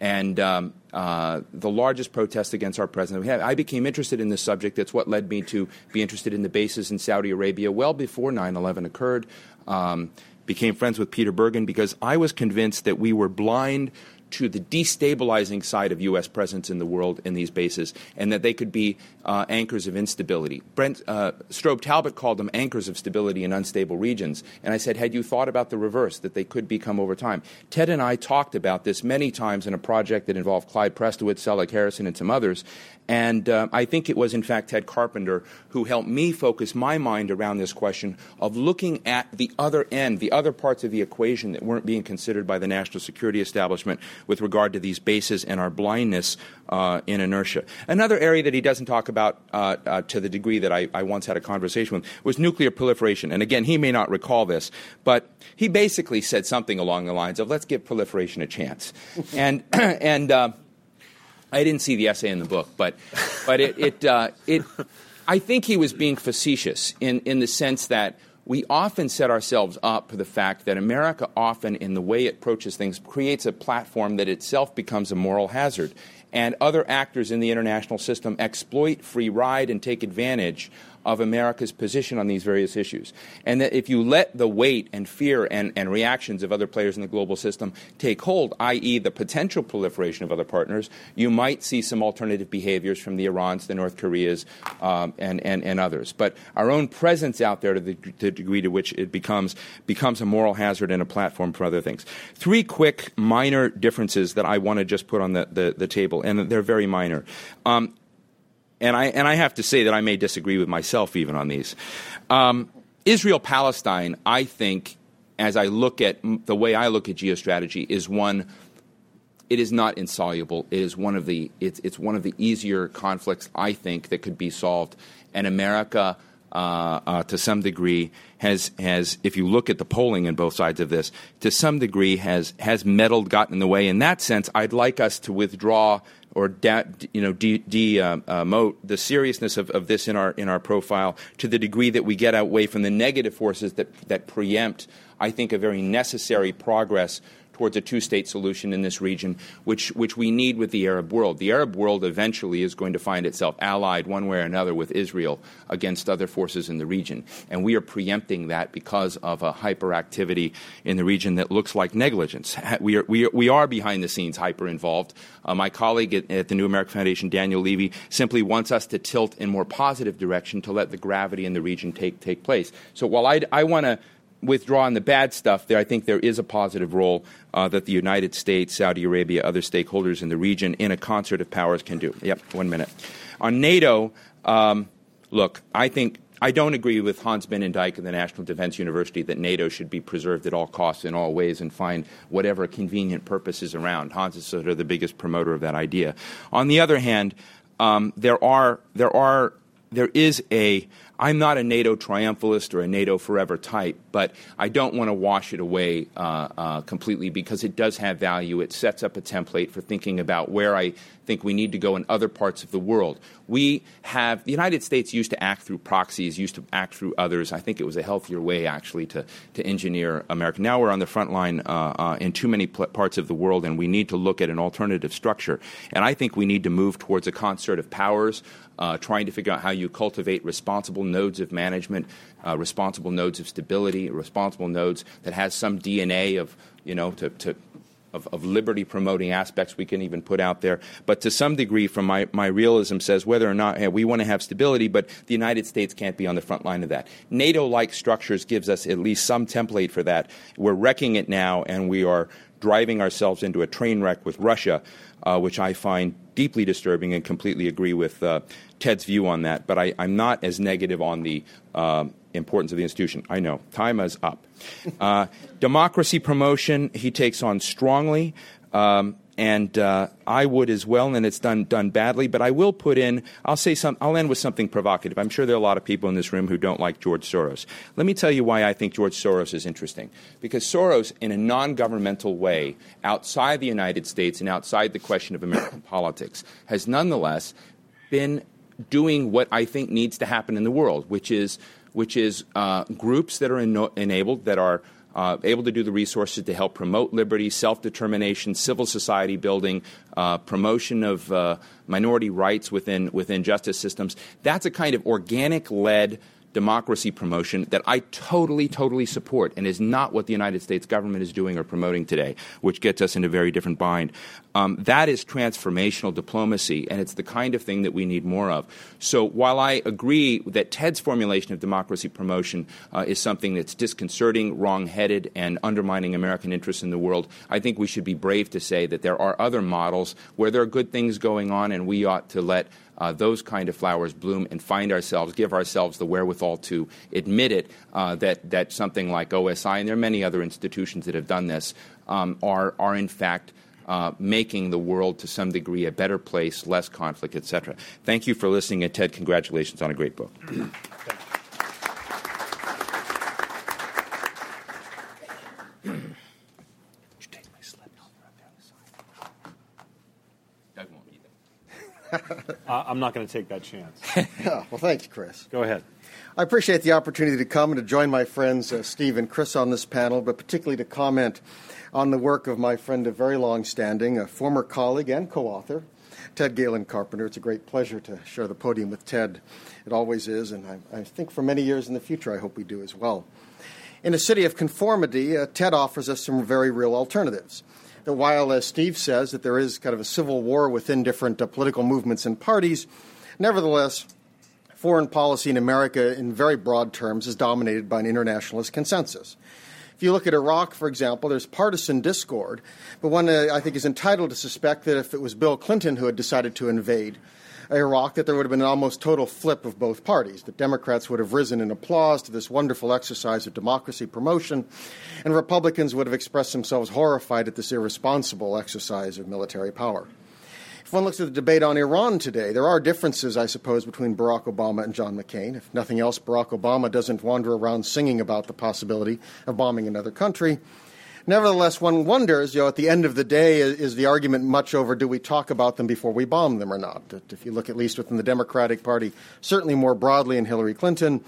Speaker 3: and um, uh, the largest protest against our president. We had, I became interested in this subject. That's what led me to be interested in the bases in Saudi Arabia well before 9 11 occurred. Um, became friends with Peter Bergen because I was convinced that we were blind to the destabilizing side of U.S. presence in the world in these bases, and that they could be uh, anchors of instability. Brent uh, Strobe Talbott called them anchors of stability in unstable regions, and I said, had you thought about the reverse, that they could become over time? Ted and I talked about this many times in a project that involved Clyde Prestowitz, Selig Harrison, and some others, and uh, I think it was, in fact, Ted Carpenter who helped me focus my mind around this question of looking at the other end, the other parts of the equation that weren't being considered by the national security establishment with regard to these bases and our blindness uh, in inertia. Another area that he doesn't talk about uh, uh, to the degree that I, I once had a conversation with was nuclear proliferation. And again, he may not recall this, but he basically said something along the lines of, let's give proliferation a chance. and, and, uh, I didn't see the essay in the book, but, but it, it, uh, it, I think he was being facetious in, in the sense that we often set ourselves up for the fact that America often, in the way it approaches things, creates a platform that itself becomes a moral hazard. And other actors in the international system exploit free ride and take advantage of America's position on these various issues. And that if you let the weight and fear and, and reactions of other players in the global system take hold, i.e., the potential proliferation of other partners, you might see some alternative behaviors from the Irans, the North Koreas, um, and, and, and others. But our own presence out there to the, to the degree to which it becomes, becomes a moral hazard and a platform for other things. Three quick minor differences that I want to just put on the, the, the table, and they're very minor. Um, and I, and I have to say that I may disagree with myself even on these. Um, Israel Palestine, I think, as I look at the way I look at geostrategy, is one. It is not insoluble. It is one of the. It's, it's one of the easier conflicts I think that could be solved. And America, uh, uh, to some degree, has has. If you look at the polling on both sides of this, to some degree has has meddled, gotten in the way. In that sense, I'd like us to withdraw or da, you know demote de, uh, uh, the seriousness of, of this in our in our profile to the degree that we get away from the negative forces that that preempt, I think, a very necessary progress towards a two state solution in this region, which, which we need with the Arab world. The Arab world eventually is going to find itself allied one way or another with Israel against other forces in the region. And we are preempting that because of a hyperactivity in the region that looks like negligence. We are, we are, we are behind the scenes hyper involved. Uh, my colleague at, at the New American Foundation, Daniel Levy, simply wants us to tilt in more positive direction to let the gravity in the region take, take place. So while I, I want to withdraw on the bad stuff, there I think there is a positive role uh, that the United States, Saudi Arabia, other stakeholders in the region, in a concert of powers, can do. Yep, one minute. On NATO, um, look, I think I don't agree with Hans Binnendijk of the National Defense University that NATO should be preserved at all costs in all ways and find whatever convenient purposes around. Hans is sort of the biggest promoter of that idea. On the other hand, um, there are there are there is a I'm not a NATO triumphalist or a NATO forever type, but I don't want to wash it away uh, uh, completely because it does have value. It sets up a template for thinking about where I think we need to go in other parts of the world. We have, the United States used to act through proxies, used to act through others. I think it was a healthier way, actually, to, to engineer America. Now we're on the front line uh, uh in too many pl- parts of the world, and we need to look at an alternative structure. And I think we need to move towards a concert of powers, uh, trying to figure out how you cultivate responsible nodes of management, uh, responsible nodes of stability, responsible nodes that has some DNA of, you know, to, to of, of, liberty promoting aspects we can even put out there. But to some degree, from my, my realism, says whether or not hey, we want to have stability, but the United States can't be on the front line of that. NATO like structures gives us at least some template for that. We're wrecking it now, and we are driving ourselves into a train wreck with Russia, uh, which I find deeply disturbing and completely agree with uh, Ted's view on that, but I, am not as negative on the uh, importance of the institution. I know. Time is up. Uh, democracy promotion, he takes on strongly. Um, and uh, I would as well, and it's done done badly. But I will put in. I'll say some. I'll end with something provocative. I'm sure there are a lot of people in this room who don't like George Soros. Let me tell you why I think George Soros is interesting. Because Soros, in a non-governmental way, outside the United States and outside the question of American politics, has nonetheless been doing what I think needs to happen in the world, which is which is uh, groups that are enabled that are uh, able to do the resources to help promote liberty, self determination, civil society building, uh, promotion of uh, minority rights within within justice systems. That's a kind of organic led democracy promotion that I totally, totally support and is not what the United States government is doing or promoting today, which gets us in a very different bind. Um, that is transformational diplomacy, and it's the kind of thing that we need more of. So while I agree that Ted's formulation of democracy promotion uh, is something that's disconcerting, wrong headed, and undermining American interests in the world, I think we should be brave to say that there are other models where there are good things going on, and we ought to let uh, those kind of flowers bloom and find ourselves, give ourselves the wherewithal to admit it uh, that, that something like OSI, and there are many other institutions that have done this, um, are, are in fact uh, making the world to some degree a better place, less conflict, etc. Thank you for listening, and Ted, congratulations on a great book.
Speaker 1: I'm not going to take that chance.
Speaker 4: yeah, well, thanks, Chris.
Speaker 1: Go ahead.
Speaker 4: I appreciate the opportunity to come and to join my friends uh, Steve and Chris on this panel, but particularly to comment on the work of my friend of very long standing, a former colleague and co author, Ted Galen Carpenter. It's a great pleasure to share the podium with Ted. It always is, and I, I think for many years in the future, I hope we do as well. In a city of conformity, uh, Ted offers us some very real alternatives that while, as Steve says, that there is kind of a civil war within different uh, political movements and parties, nevertheless, foreign policy in America, in very broad terms, is dominated by an internationalist consensus. If you look at Iraq, for example, there's partisan discord, but one uh, I think is entitled to suspect that if it was Bill Clinton who had decided to invade, Iraq that there would have been an almost total flip of both parties. The Democrats would have risen in applause to this wonderful exercise of democracy promotion, and Republicans would have expressed themselves horrified at this irresponsible exercise of military power. If one looks at the debate on Iran today, there are differences, I suppose, between Barack Obama and John McCain. If nothing else, Barack Obama doesn't wander around singing about the possibility of bombing another country. Nevertheless, one wonders, you know, at the end of the day, is, is, the argument much over do we talk about them before we bomb them or not? That if you look at least within the Democratic Party, certainly more broadly in Hillary Clinton,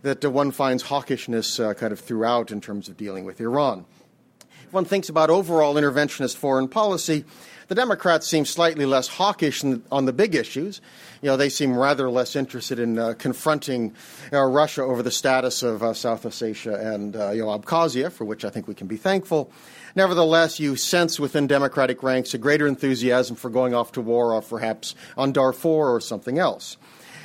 Speaker 4: that uh, one finds hawkishness uh, kind of throughout in terms of dealing with Iran. If one thinks about overall interventionist foreign policy, the Democrats seem slightly less hawkish on the big issues. You know, they seem rather less interested in uh, confronting uh, Russia over the status of uh, South Ossetia and uh, you know, Abkhazia, for which I think we can be thankful. Nevertheless, you sense within Democratic ranks a greater enthusiasm for going off to war, or perhaps on Darfur or something else.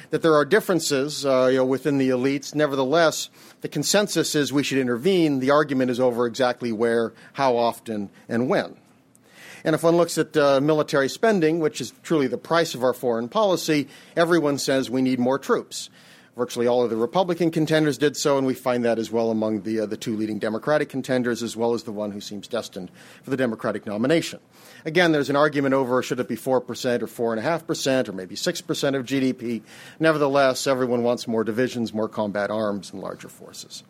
Speaker 4: That there are differences uh, you know, within the elites. Nevertheless, the consensus is we should intervene. The argument is over exactly where, how often, and when. And if one looks at uh, military spending, which is truly the price of our foreign policy, everyone says we need more troops. Virtually all of the Republican contenders did so, and we find that as well among the, uh, the two leading Democratic contenders, as well as the one who seems destined for the Democratic nomination. Again, there's an argument over should it be 4% or 4.5% or maybe 6% of GDP. Nevertheless, everyone wants more divisions, more combat arms, and larger forces.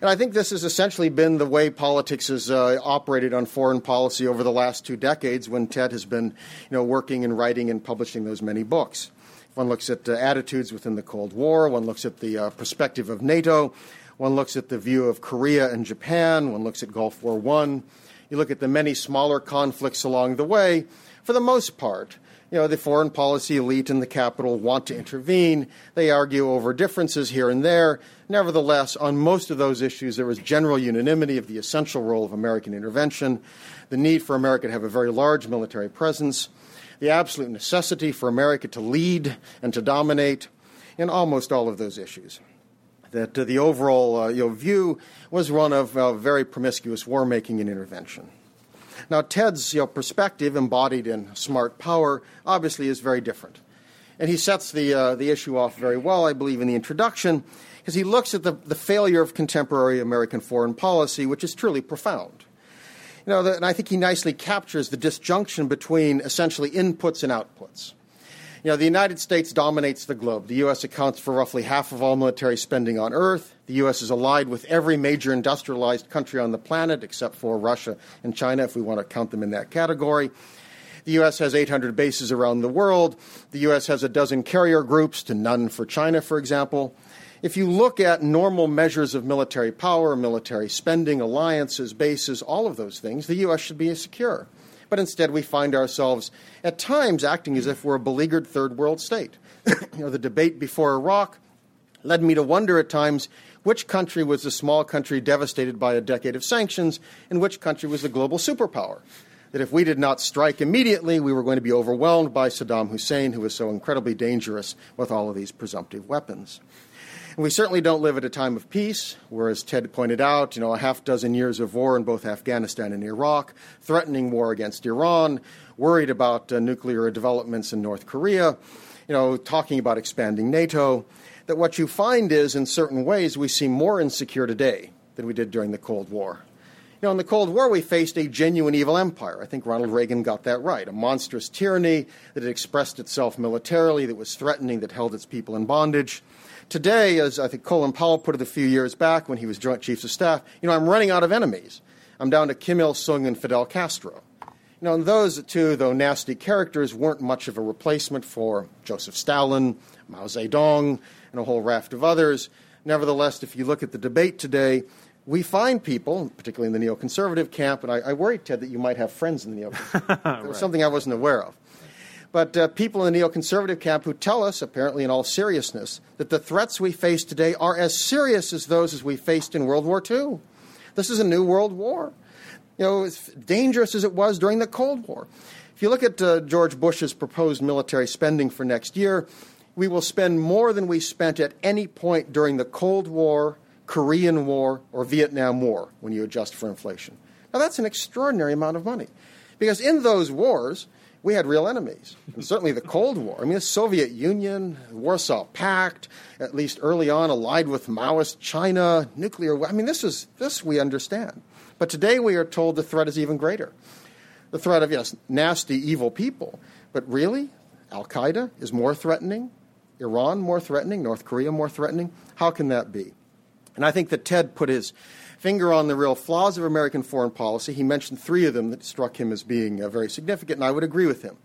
Speaker 4: And I think this has essentially been the way politics has uh, operated on foreign policy over the last two decades when Ted has been you know, working and writing and publishing those many books. One looks at uh, attitudes within the Cold War, one looks at the uh, perspective of NATO, one looks at the view of Korea and Japan, one looks at Gulf War I. You look at the many smaller conflicts along the way. For the most part, you know, the foreign policy elite in the capital want to intervene. They argue over differences here and there. Nevertheless, on most of those issues, there was general unanimity of the essential role of American intervention, the need for America to have a very large military presence, the absolute necessity for America to lead and to dominate in almost all of those issues. That uh, the overall uh, you know, view was one of uh, very promiscuous war making and intervention. Now, Ted's you know, perspective, embodied in smart power, obviously is very different. And he sets the, uh, the issue off very well, I believe, in the introduction, because he looks at the, the failure of contemporary American foreign policy, which is truly profound. You know, the, and I think he nicely captures the disjunction between essentially inputs and outputs. You know, the United States dominates the globe. The U.S. accounts for roughly half of all military spending on Earth. The U.S. is allied with every major industrialized country on the planet, except for Russia and China, if we want to count them in that category. The U.S. has 800 bases around the world. The U.S. has a dozen carrier groups to none for China, for example. If you look at normal measures of military power, military spending, alliances, bases, all of those things, the U.S. should be secure but instead we find ourselves at times acting as if we're a beleaguered third world state. you know, the debate before Iraq led me to wonder at times which country was the small country devastated by a decade of sanctions and which country was the global superpower. That if we did not strike immediately, we were going to be overwhelmed by Saddam Hussein, who was so incredibly dangerous with all of these presumptive weapons. And we certainly don't live at a time of peace, whereas Ted pointed out, you know, a half dozen years of war in both Afghanistan and Iraq, threatening war against Iran, worried about uh, nuclear developments in North Korea, you know, talking about expanding NATO. That what you find is, in certain ways, we seem more insecure today than we did during the Cold War. You know, in the Cold War, we faced a genuine evil empire. I think Ronald Reagan got that right. A monstrous tyranny that had expressed itself militarily, that was threatening, that held its people in bondage. Today, as I think Colin Powell put it a few years back when he was Joint Chiefs of Staff, you know, I'm running out of enemies. I'm down to Kim Il sung and Fidel Castro. You know, and those two, though nasty characters, weren't much of a replacement for Joseph Stalin, Mao Zedong, and a whole raft of others. Nevertheless, if you look at the debate today, we find people, particularly in the neoconservative camp, and I, I worried, Ted, that you might have friends in the neoconservative. right. There was something I wasn't aware of but uh, people in the neoconservative camp who tell us, apparently in all seriousness, that the threats we face today are as serious as those as we faced in World War II. This is a new world war. You know, as dangerous as it was during the Cold War. If you look at uh, George Bush's proposed military spending for next year, we will spend more than we spent at any point during the Cold War, Korean War, or Vietnam War when you adjust for inflation. Now, that's an extraordinary amount of money. Because in those wars, we had real enemies. And certainly the Cold War. I mean, the Soviet Union, the Warsaw Pact, at least early on, allied with Maoist China, nuclear. I mean, this is this we understand. But today we are told the threat is even greater. The threat of yes, nasty, evil people. But really, Al Qaeda is more threatening, Iran more threatening, North Korea more threatening. How can that be? And I think that Ted put his finger on the real flaws of American foreign policy. He mentioned three of them that struck him as being uh, very significant, and I would agree with him.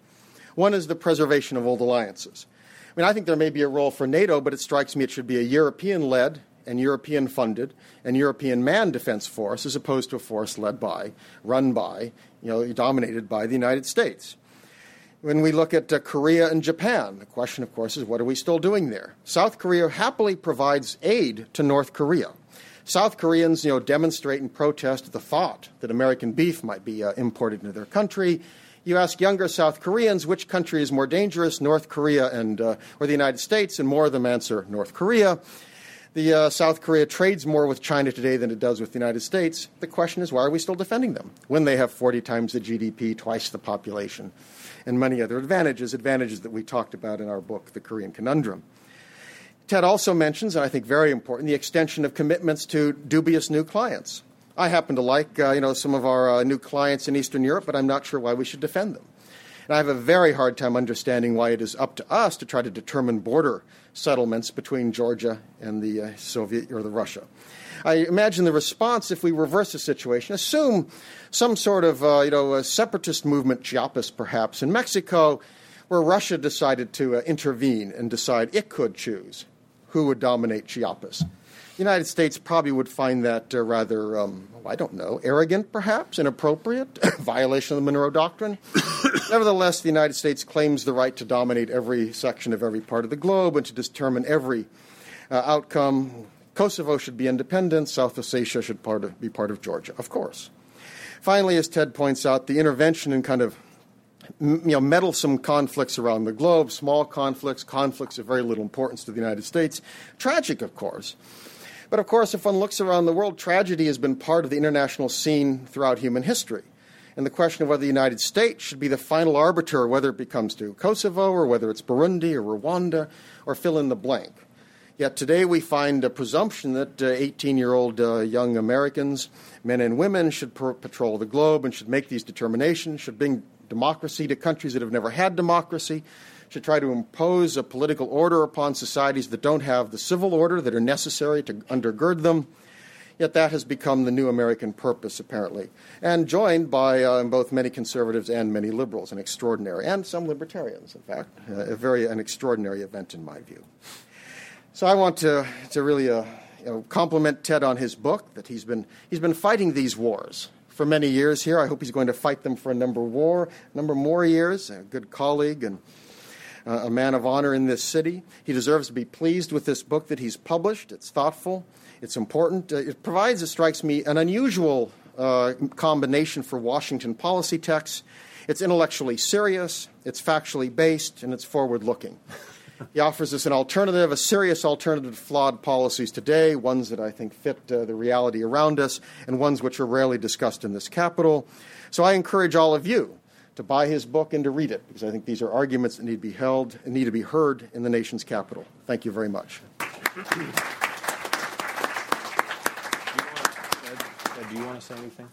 Speaker 4: One is the preservation of old alliances. I mean, I think there may be a role for NATO, but it strikes me it should be a European led and European funded and European manned defense force as opposed to a force led by, run by, you know, dominated by the United States. When we look at uh, Korea and Japan, the question, of course, is what are we still doing there? South Korea happily provides aid to North Korea. South Koreans, you know, demonstrate and protest the thought that American beef might be uh, imported into their country. You ask younger South Koreans which country is more dangerous, North Korea and uh, or the United States, and more of them answer North Korea. The uh, South Korea trades more with China today than it does with the United States. The question is, why are we still defending them when they have 40 times the GDP, twice the population, and many other advantages, advantages that we talked about in our book, The Korean Conundrum. Ted also mentions, and I think very important, the extension of commitments to dubious new clients. I happen to like, uh, you know, some of our uh, new clients in Eastern Europe, but I'm not sure why we should defend them. And I have a very hard time understanding why it is up to us to try to determine border settlements between Georgia and the uh, Soviet or the Russia. I imagine the response if we reverse the situation, assume some sort of, uh, you know, separatist movement, Chiapas perhaps, in Mexico, where Russia decided to uh, intervene and decide it could choose who would dominate Chiapas. The United States probably would find that uh, rather, um, I don't know, arrogant perhaps, inappropriate, violation of the Monroe Doctrine. Nevertheless, the United States claims the right to dominate every section of every part of the globe and to determine every uh, outcome. Kosovo should be independent, South Ossetia should part of, be part of Georgia, of course. Finally, as Ted points out, the intervention in kind of you know, meddlesome conflicts around the globe, small conflicts, conflicts of very little importance to the United States. Tragic, of course. But of course, if one looks around the world, tragedy has been part of the international scene throughout human history. And the question of whether the United States should be the final arbiter, whether it becomes to Kosovo or whether it's Burundi or Rwanda or fill in the blank. Yet today we find a presumption that 18 uh, year old uh, young Americans, men and women, should per- patrol the globe and should make these determinations, should bring democracy to countries that have never had democracy, should try to impose a political order upon societies that don't have the civil order that are necessary to undergird them. Yet that has become the new American purpose, apparently, and joined by uh, both many conservatives and many liberals, an extraordinary, and some libertarians, in fact, a very an extraordinary event in my view. So I want to to really uh, you know, compliment Ted on his book that he's been he's been fighting these wars for many years here. I hope he's going to fight them for a number war, number more years. A good colleague and uh, a man of honor in this city. He deserves to be pleased with this book that he's published. It's thoughtful. It's important. Uh, it provides, it strikes me, an unusual uh, combination for Washington policy texts. It's intellectually serious, it's factually based, and it's forward looking. He offers us an alternative, a serious alternative to flawed policies today, ones that I think fit uh, the reality around us, and ones which are rarely discussed in this capital. So I encourage all of you to buy his book and to read it, because I think these are arguments that need to be held and need to be heard in the nation's capital. Thank you very much.
Speaker 1: Do you want to say anything?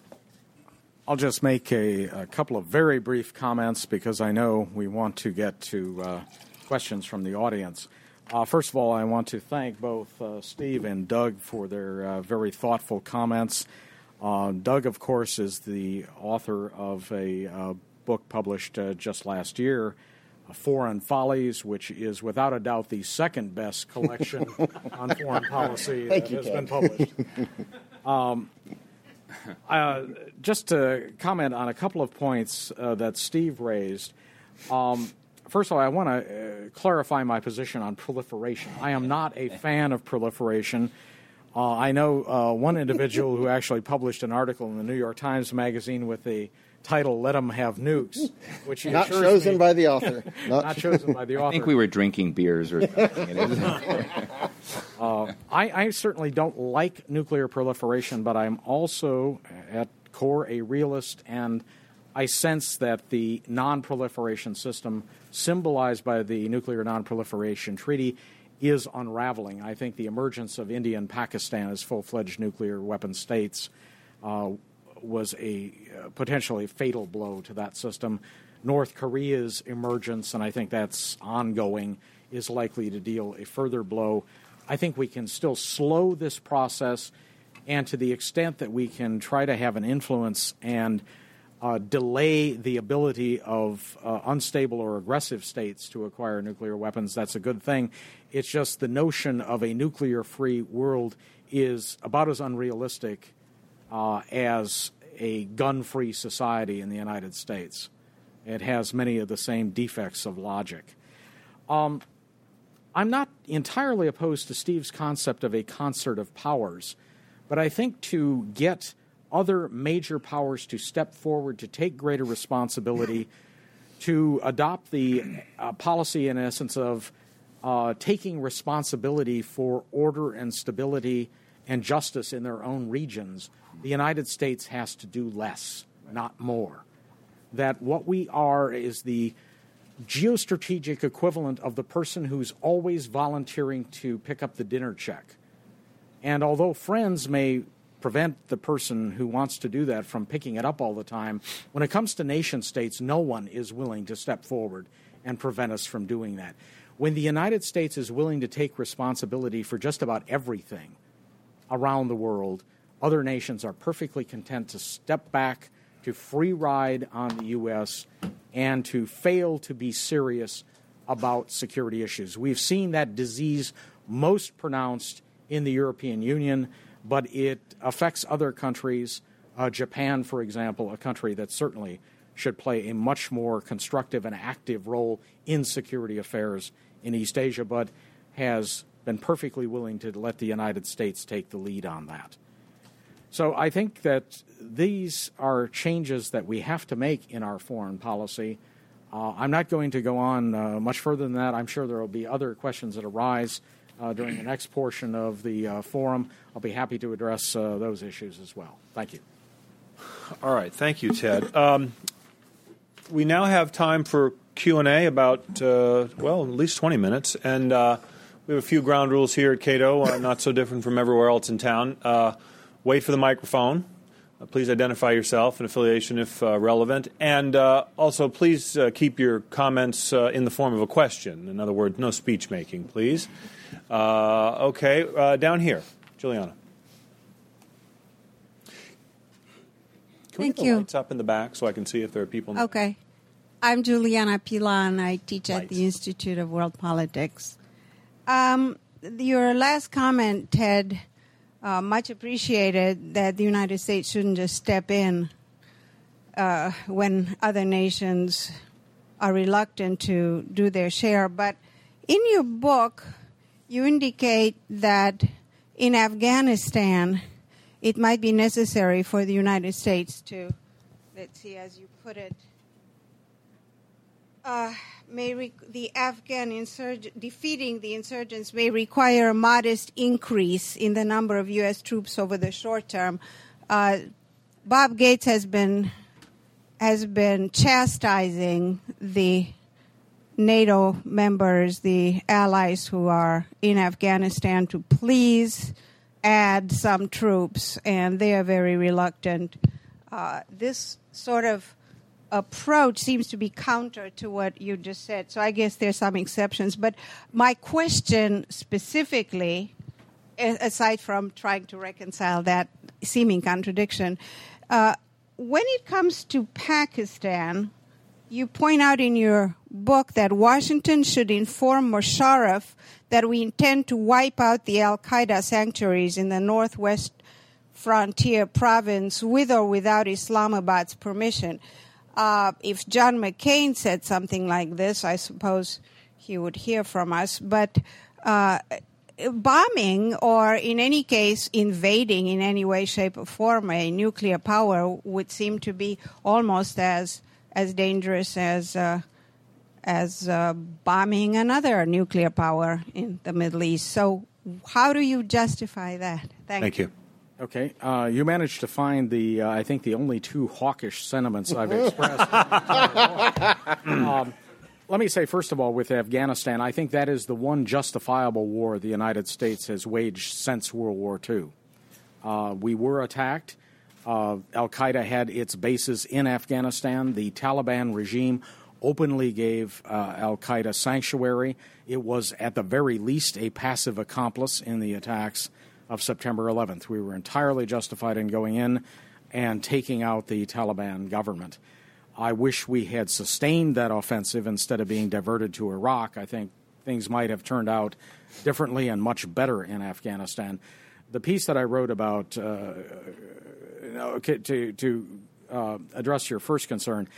Speaker 2: I'll just make a, a, couple of very brief comments because I know we want to get to uh, questions from the audience. Uh, first of all, I want to thank both uh, Steve and Doug for their uh, very thoughtful comments. Uh, Doug, of course, is the author of a uh, book published uh, just last year, Foreign Follies, which is without a doubt the second best collection on foreign policy that has been published. Um, just to comment on a couple of points that Steve raised. Um, first of all, I want to uh, clarify my position on proliferation. I am not a fan of proliferation. Uh, I know uh, one individual who actually published an article in the New York Times Magazine with the title "Let Them Have Nukes," which
Speaker 4: not chosen
Speaker 2: me,
Speaker 4: by the author.
Speaker 2: Not, not, chosen by the author. I
Speaker 3: think we were drinking beers or something.
Speaker 2: uh, I, I certainly don't like nuclear proliferation, but I'm also at core a realist, and I sense that the non-proliferation system symbolized by the Nuclear Non-Proliferation Treaty is unraveling. I think the emergence of India and Pakistan as full-fledged nuclear weapon states uh, was a uh, potentially fatal blow to that system. North Korea's emergence, and I think that's ongoing, is likely to deal a further blow. I think we can still slow this process, and to the extent that we can try to have an influence and uh, delay the ability of uh, unstable or aggressive states to acquire nuclear weapons. That's a good thing. It's just the notion of a nuclear free world is about as unrealistic uh, as a gun free society in the United States. It has many of the same defects of logic. Um, I'm not entirely opposed to Steve's concept of a concert of powers, but I think to get other major powers to step forward, to take greater responsibility, to adopt the uh, policy, in essence, of uh, taking responsibility for order and stability and justice in their own regions, the United States has to do less, not more. That what we are is the geostrategic equivalent of the person who's always volunteering to pick up the dinner check. And although friends may prevent the person who wants to do that from picking it up all the time, when it comes to nation states, no one is willing to step forward and prevent us from doing that. When the United States is willing to take responsibility for just about everything around the world, other nations are perfectly content to step back, to free ride on the U.S., and to fail to be serious about security issues. We've seen that disease most pronounced in the European Union, but it affects other countries. Uh, Japan, for example, a country that certainly should play a much more constructive and active role in security affairs in East Asia, but has been perfectly willing to let the United States take the lead on that. So I think that these are changes that we have to make in our foreign policy. Uh, I'm not going to go on uh, much further than that. I'm sure there will be other questions that arise uh, during the next portion of the uh, forum. I'll be happy to address uh, those issues as well. Thank you.
Speaker 1: All right, thank you, Ted. Um, we now have time for Q and A, about uh, well, at least 20 minutes, and we have a few ground rules here at Cato, not so different from everywhere else in town wait for the microphone. Uh, please identify yourself and affiliation if uh, relevant. And uh, also, please uh, keep your comments uh, in the form of a question. In other words, no speech making, please. Uh, okay, down here, Juliana. Can
Speaker 5: Thank
Speaker 1: we
Speaker 5: you.
Speaker 1: lights up in the back so I can see if there are people? In
Speaker 5: Okay. I'm Juliana Pilon. I teach at the Institute of World Politics. Um, your last comment, Ted, uh, much appreciated that the United States shouldn't just step in uh, when other nations are reluctant to do their share. But in your book, you indicate that in Afghanistan, it might be necessary for the United States to, let's see, as you put it, uh, may re- the Afghan insurg- defeating the insurgents may require a modest increase in the number of U.S. troops over the short term. Uh, Bob Gates has been has been chastising the NATO members, the allies who are in Afghanistan, to please add some troops, and they are very reluctant. Uh, this sort of approach seems to be counter to what you just said. So I guess there's some exceptions. But my question specifically, aside from trying to reconcile that seeming contradiction, uh, when it comes to Pakistan, you point out in your book that Washington should inform Musharraf that we intend to wipe out the Al Qaeda sanctuaries in the northwest frontier province with or without Islamabad's permission. Uh, if John McCain said something like this, I suppose he would hear from us. But uh, bombing, or in any case, invading in any way, shape, or form a nuclear power would seem to be almost as as dangerous as uh, as uh, bombing another nuclear power in the Middle East. So, how do you justify that?
Speaker 1: Thank you.
Speaker 2: Okay, uh, you managed to find the, uh, I think, the only two hawkish sentiments I've expressed. um, let me say, first of all, with Afghanistan, I think that is the one justifiable war the United States has waged since World War II. Uh, we were attacked. Uh, Al Qaeda had its bases in Afghanistan. The Taliban regime openly gave uh, Al Qaeda sanctuary. It was, at the very least, a passive accomplice in the attacks of September 11th. We were entirely justified in going in. and taking out the Taliban government. I wish we had sustained that offensive instead of being diverted to Iraq. I think things might have turned out differently and much better in Afghanistan. The piece that I wrote about, uh, to, to uh, address your first concern,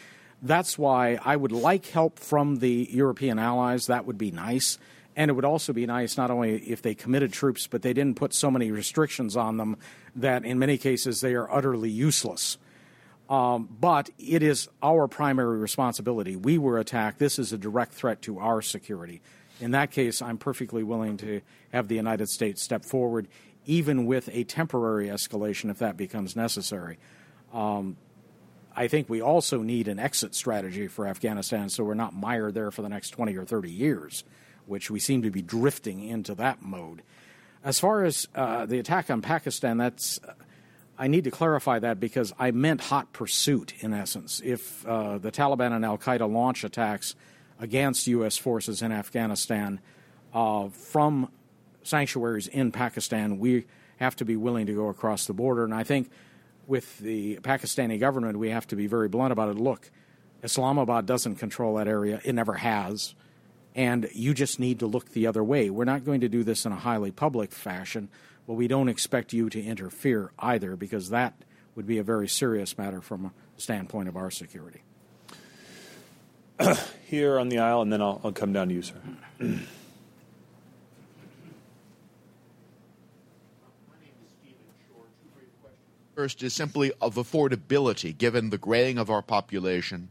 Speaker 2: that's why I would like help from the European allies. That would be nice. And it would also be nice not only if they committed troops, but they didn't put so many restrictions on them that in many cases they are utterly useless. Um, but it is our primary responsibility. We were attacked. This is a direct threat to our security. In that case, I'm perfectly willing to have the United States step forward, even with a temporary escalation if that becomes necessary. Um, I think we also need an exit strategy for Afghanistan so we're not mired there for the next 20 or 30 years, which we seem to be drifting into that mode. As far as uh, the attack on Pakistan, that's. I need to clarify that because I meant hot pursuit in essence. If uh, the Taliban and Al Qaeda launch attacks against U.S. forces in Afghanistan uh, from sanctuaries in Pakistan, we have to be willing to go across the border. And I think with the Pakistani government, we have to be very blunt about it. Look, Islamabad doesn't control that area, it never has. And you just need to look the other way. We're not going to do this in a highly public fashion, but we don't expect you to interfere either, because that would be a very serious matter from a standpoint of our security.
Speaker 1: Here on the aisle, and then I'll, I'll come down to you, sir.
Speaker 6: First is simply of affordability, given the graying of our population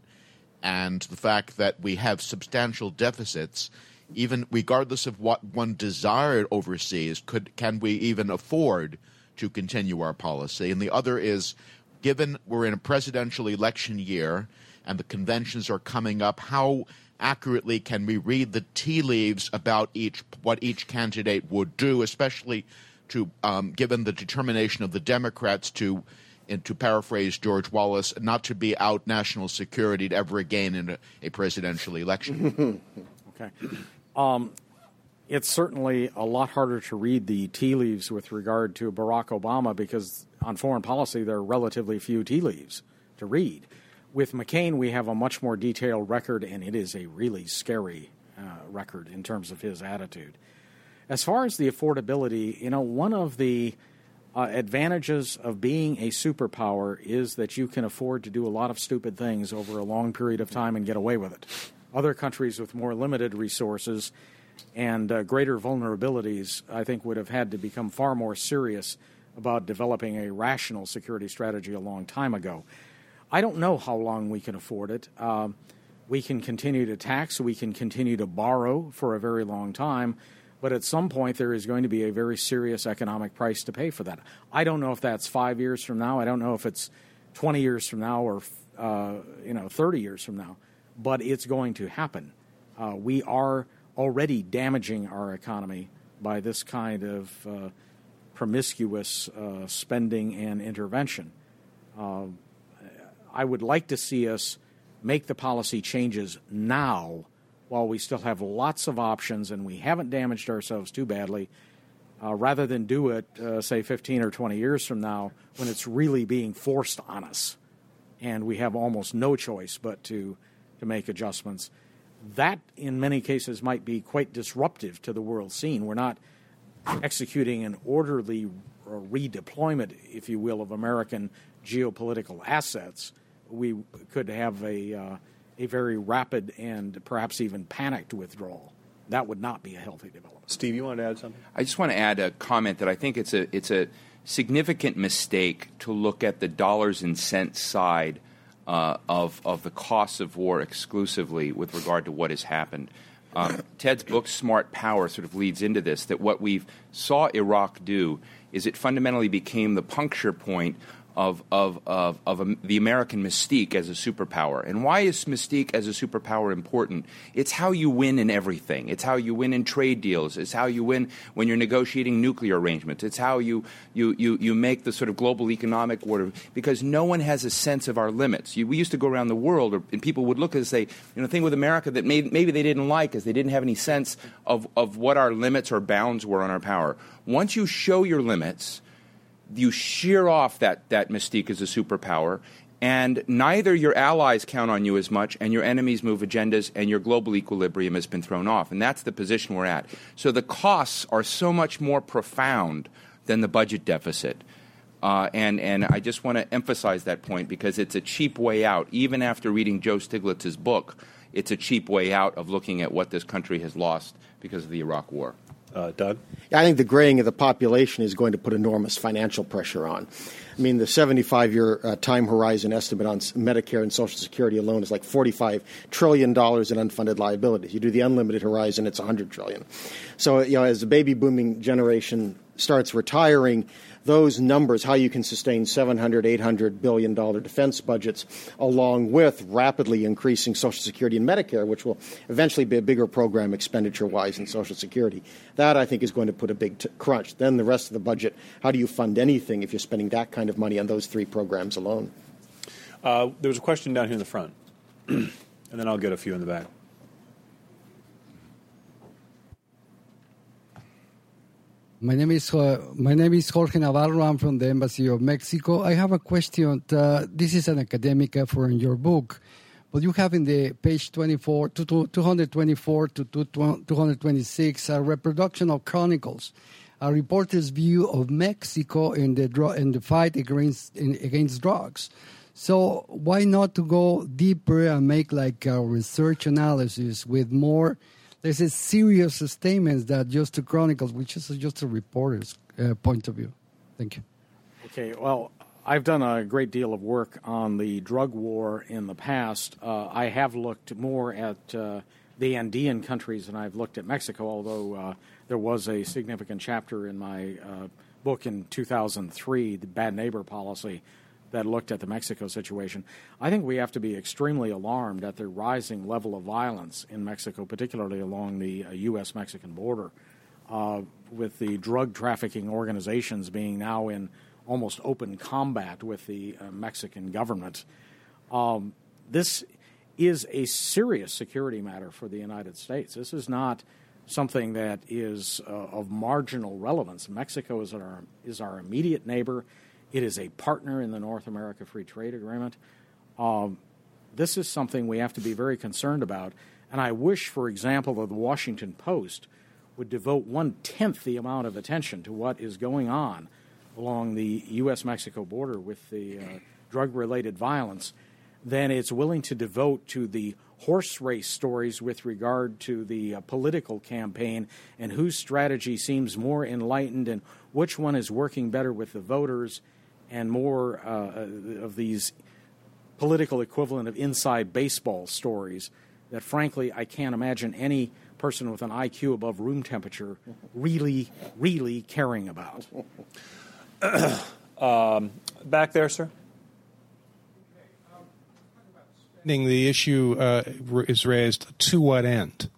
Speaker 6: and the fact that we have substantial deficits. Even regardless of what one desired overseas, could can we even afford to continue our policy? And the other is, given we're in a presidential election year and the conventions are coming up, how accurately can we read the tea leaves about each what each candidate would do, especially to um, given the determination of the Democrats to, and to paraphrase George Wallace, not to be out national security ever again in a, a presidential election.
Speaker 2: okay. Um, it's certainly a lot harder to read the tea leaves with regard to Barack Obama because on foreign policy there are relatively few tea leaves to read. With McCain, we have a much more detailed record, and it is a really scary uh, record in terms of his attitude. As far as the affordability, you know, one of the uh, advantages of being a superpower is that you can afford to do a lot of stupid things over a long period of time and get away with it. Other countries with more limited resources and uh, greater vulnerabilities, I think, would have had to become far more serious about developing a rational security strategy a long time ago. I don't know how long we can afford it. Um, we can continue to tax, we can continue to borrow for a very long time but at some point, there is going to be a very serious economic price to pay for that. I don't know if that's five years from now. I don't know if it's 20 years from now or uh, you know 30 years from now. But it's going to happen. Uh, we are already damaging our economy by this kind of uh, promiscuous uh, spending and intervention. Uh, I would like to see us make the policy changes now while we still have lots of options and we haven't damaged ourselves too badly, uh, rather than do it, uh, say, 15 or 20 years from now when it's really being forced on us and we have almost no choice but to, to make adjustments. That, in many cases, might be quite disruptive to the world scene. We're not executing an orderly redeployment, if you will, of American geopolitical assets. We could have a uh, a very rapid and perhaps even panicked withdrawal. That would not be a healthy development.
Speaker 1: Steve, you want to add something?
Speaker 3: I just want to add a comment that I think it's a it's a significant mistake to look at the dollars and cents side uh, of of the costs of war exclusively with regard to what has happened. Um, Ted's book Smart Power sort of leads into this that what we've saw Iraq do is it fundamentally became the puncture point of, of, of, of the American mystique as a superpower. And why is mystique as a superpower important? It's how you win in everything. It's how you win in trade deals. It's how you win when you're negotiating nuclear arrangements. It's how you, you, you, you make the sort of global economic order because no one has a sense of our limits. You, we used to go around the world and people would look and say, you know, the thing with America that may, maybe they didn't like is they didn't have any sense of, of what our limits or bounds were on our power. Once you show your limits, you shear off that, that mystique as a superpower, and neither your allies count on you as much, and your enemies move agendas, and your global equilibrium has been thrown off. And that's the position we're at. So the costs are so much more profound than the budget deficit. Uh, and, and I just want to emphasize that point because it's a cheap way out. Even after reading Joe Stiglitz's book, it's a cheap way out of looking at what this country has lost because of the Iraq War.
Speaker 1: Uh, Doug?
Speaker 4: I think the graying of the population is going to put enormous financial pressure on. I mean, the 75 year uh, time horizon estimate on Medicare and Social Security alone is like $45 trillion in unfunded liabilities. You do the unlimited horizon, it's 100 trillion. So, you know, as the baby booming generation starts retiring, those numbers, how you can sustain 700, 800 billion dollar defense budgets, along with rapidly increasing Social Security and Medicare, which will eventually be a bigger program expenditure wise than Social Security. That I think is going to put a big t- crunch. Then the rest of the budget, how do you fund anything if you're spending that kind of money on those three programs alone?
Speaker 1: Uh, there was a question down here in the front, and then I'll get a few in the back.
Speaker 7: My name is uh, my name is Jorge Navarro. I'm from the Embassy of Mexico. I have a question. Uh, this is an academic effort in your book, but you have in the page 24 to 224 to 226 a reproduction of chronicles, a reporter's view of Mexico in the in the fight against in, against drugs. So why not to go deeper and make like a research analysis with more there's a serious statements that just the Chronicles, which is just a reporter's uh, point of view. Thank you.
Speaker 2: Okay, well, I've done a great deal of work on the drug war in the past. Uh, I have looked more at uh, the Andean countries than I've looked at Mexico, although uh, there was a significant chapter in my uh, book in 2003, The Bad Neighbor Policy, that looked at the Mexico situation. I think we have to be extremely alarmed at the rising level of violence in Mexico, particularly along the uh, U.S. Mexican border, uh, with the drug trafficking organizations being now in almost open combat with the uh, Mexican government. Um, this is a serious security matter for the United States. This is not something that is uh, of marginal relevance. Mexico is our, is our immediate neighbor. It is a partner in the North America Free Trade Agreement. Um, this is something we have to be very concerned about. And I wish, for example, that the Washington Post would devote one tenth the amount of attention to what is going on along the U.S. Mexico border with the uh, drug related violence than it's willing to devote to the horse race stories with regard to the uh, political campaign and whose strategy seems more enlightened and which one is working better with the voters and more uh, uh, of these political equivalent of inside baseball stories that, frankly, I can't imagine any person with an IQ above room temperature really, really caring about.
Speaker 1: um, back there, sir.
Speaker 8: The issue uh, is raised to what end?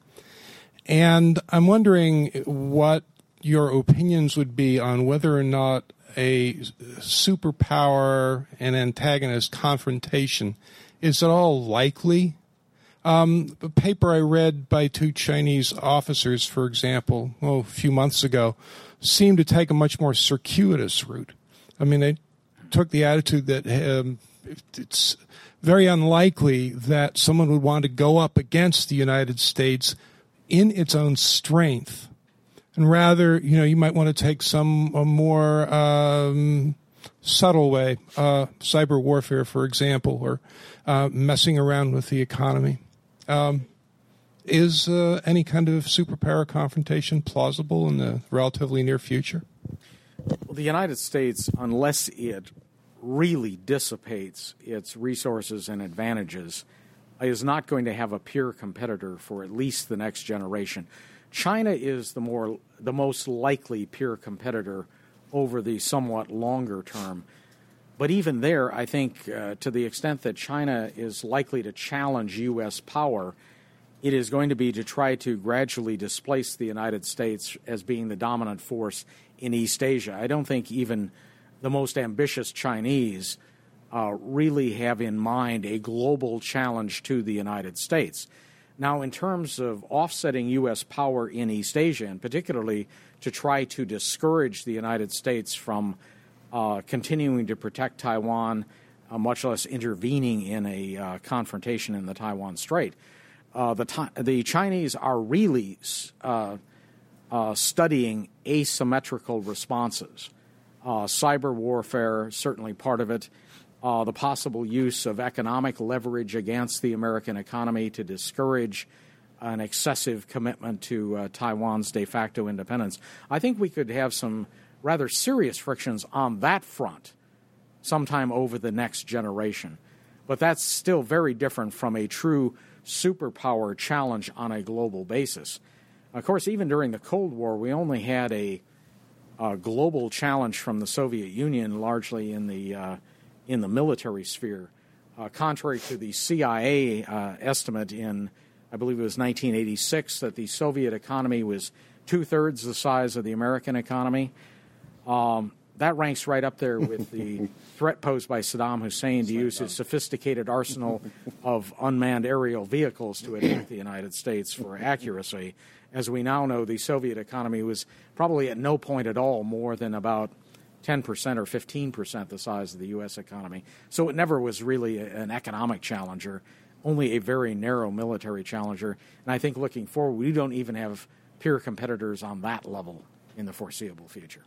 Speaker 8: And I'm wondering what your opinions would be on whether or not a superpower and antagonist confrontation is at all likely. Um, a paper I read by two Chinese officers, for example, oh, a few months ago, seemed to take a much more circuitous route. I mean, they took the attitude that um, it's very unlikely that someone would want to go up against the United States in its own strength and rather, you know, you might want to take some a more um, subtle way, uh, cyber warfare, for example, or uh, messing around with the economy. Um, is uh, any kind of superpower confrontation plausible in the relatively near future?
Speaker 2: Well, the United States, unless it really dissipates its resources and advantages, is not going to have a peer competitor for at least the next generation. China is the more the most likely peer competitor over the somewhat longer term. But even there, I think uh, to the extent that China is likely to challenge U.S. power, it is going to be to try to gradually displace the United States as being the dominant force in East Asia. I don't think even the most ambitious Chinese uh, really have in mind a global challenge to the United States. Now, in terms of offsetting U.S. power in East Asia, and particularly to try to discourage the United States from uh, continuing to protect Taiwan, uh, much less intervening in a uh, confrontation in the Taiwan Strait. Uh, the, the Chinese are really uh, studying asymmetrical responses. cyber warfare, certainly part of it. The possible use of economic leverage against the American economy to discourage an excessive commitment to uh, Taiwan's de facto independence. I think we could have some rather serious frictions on that front sometime over the next generation. But that's still very different from a true superpower challenge on a global basis. Of course, even during the Cold War, we only had a, a global challenge from the Soviet Union, largely in the uh, in the military sphere. Uh, contrary to the CIA uh, estimate in I believe it was 1986 that the Soviet economy was two thirds the size of the American economy. Um, that ranks right up there with the threat posed by Saddam Hussein to use his sophisticated arsenal of unmanned aerial vehicles to attack the United States for accuracy. As we now know, the Soviet economy was probably at no point at all more than about 10% or 15% the size of the U.S. economy. So it never was really an economic challenger only a very narrow military challenger. And I think looking forward, we don't even have peer competitors on that level in the foreseeable future.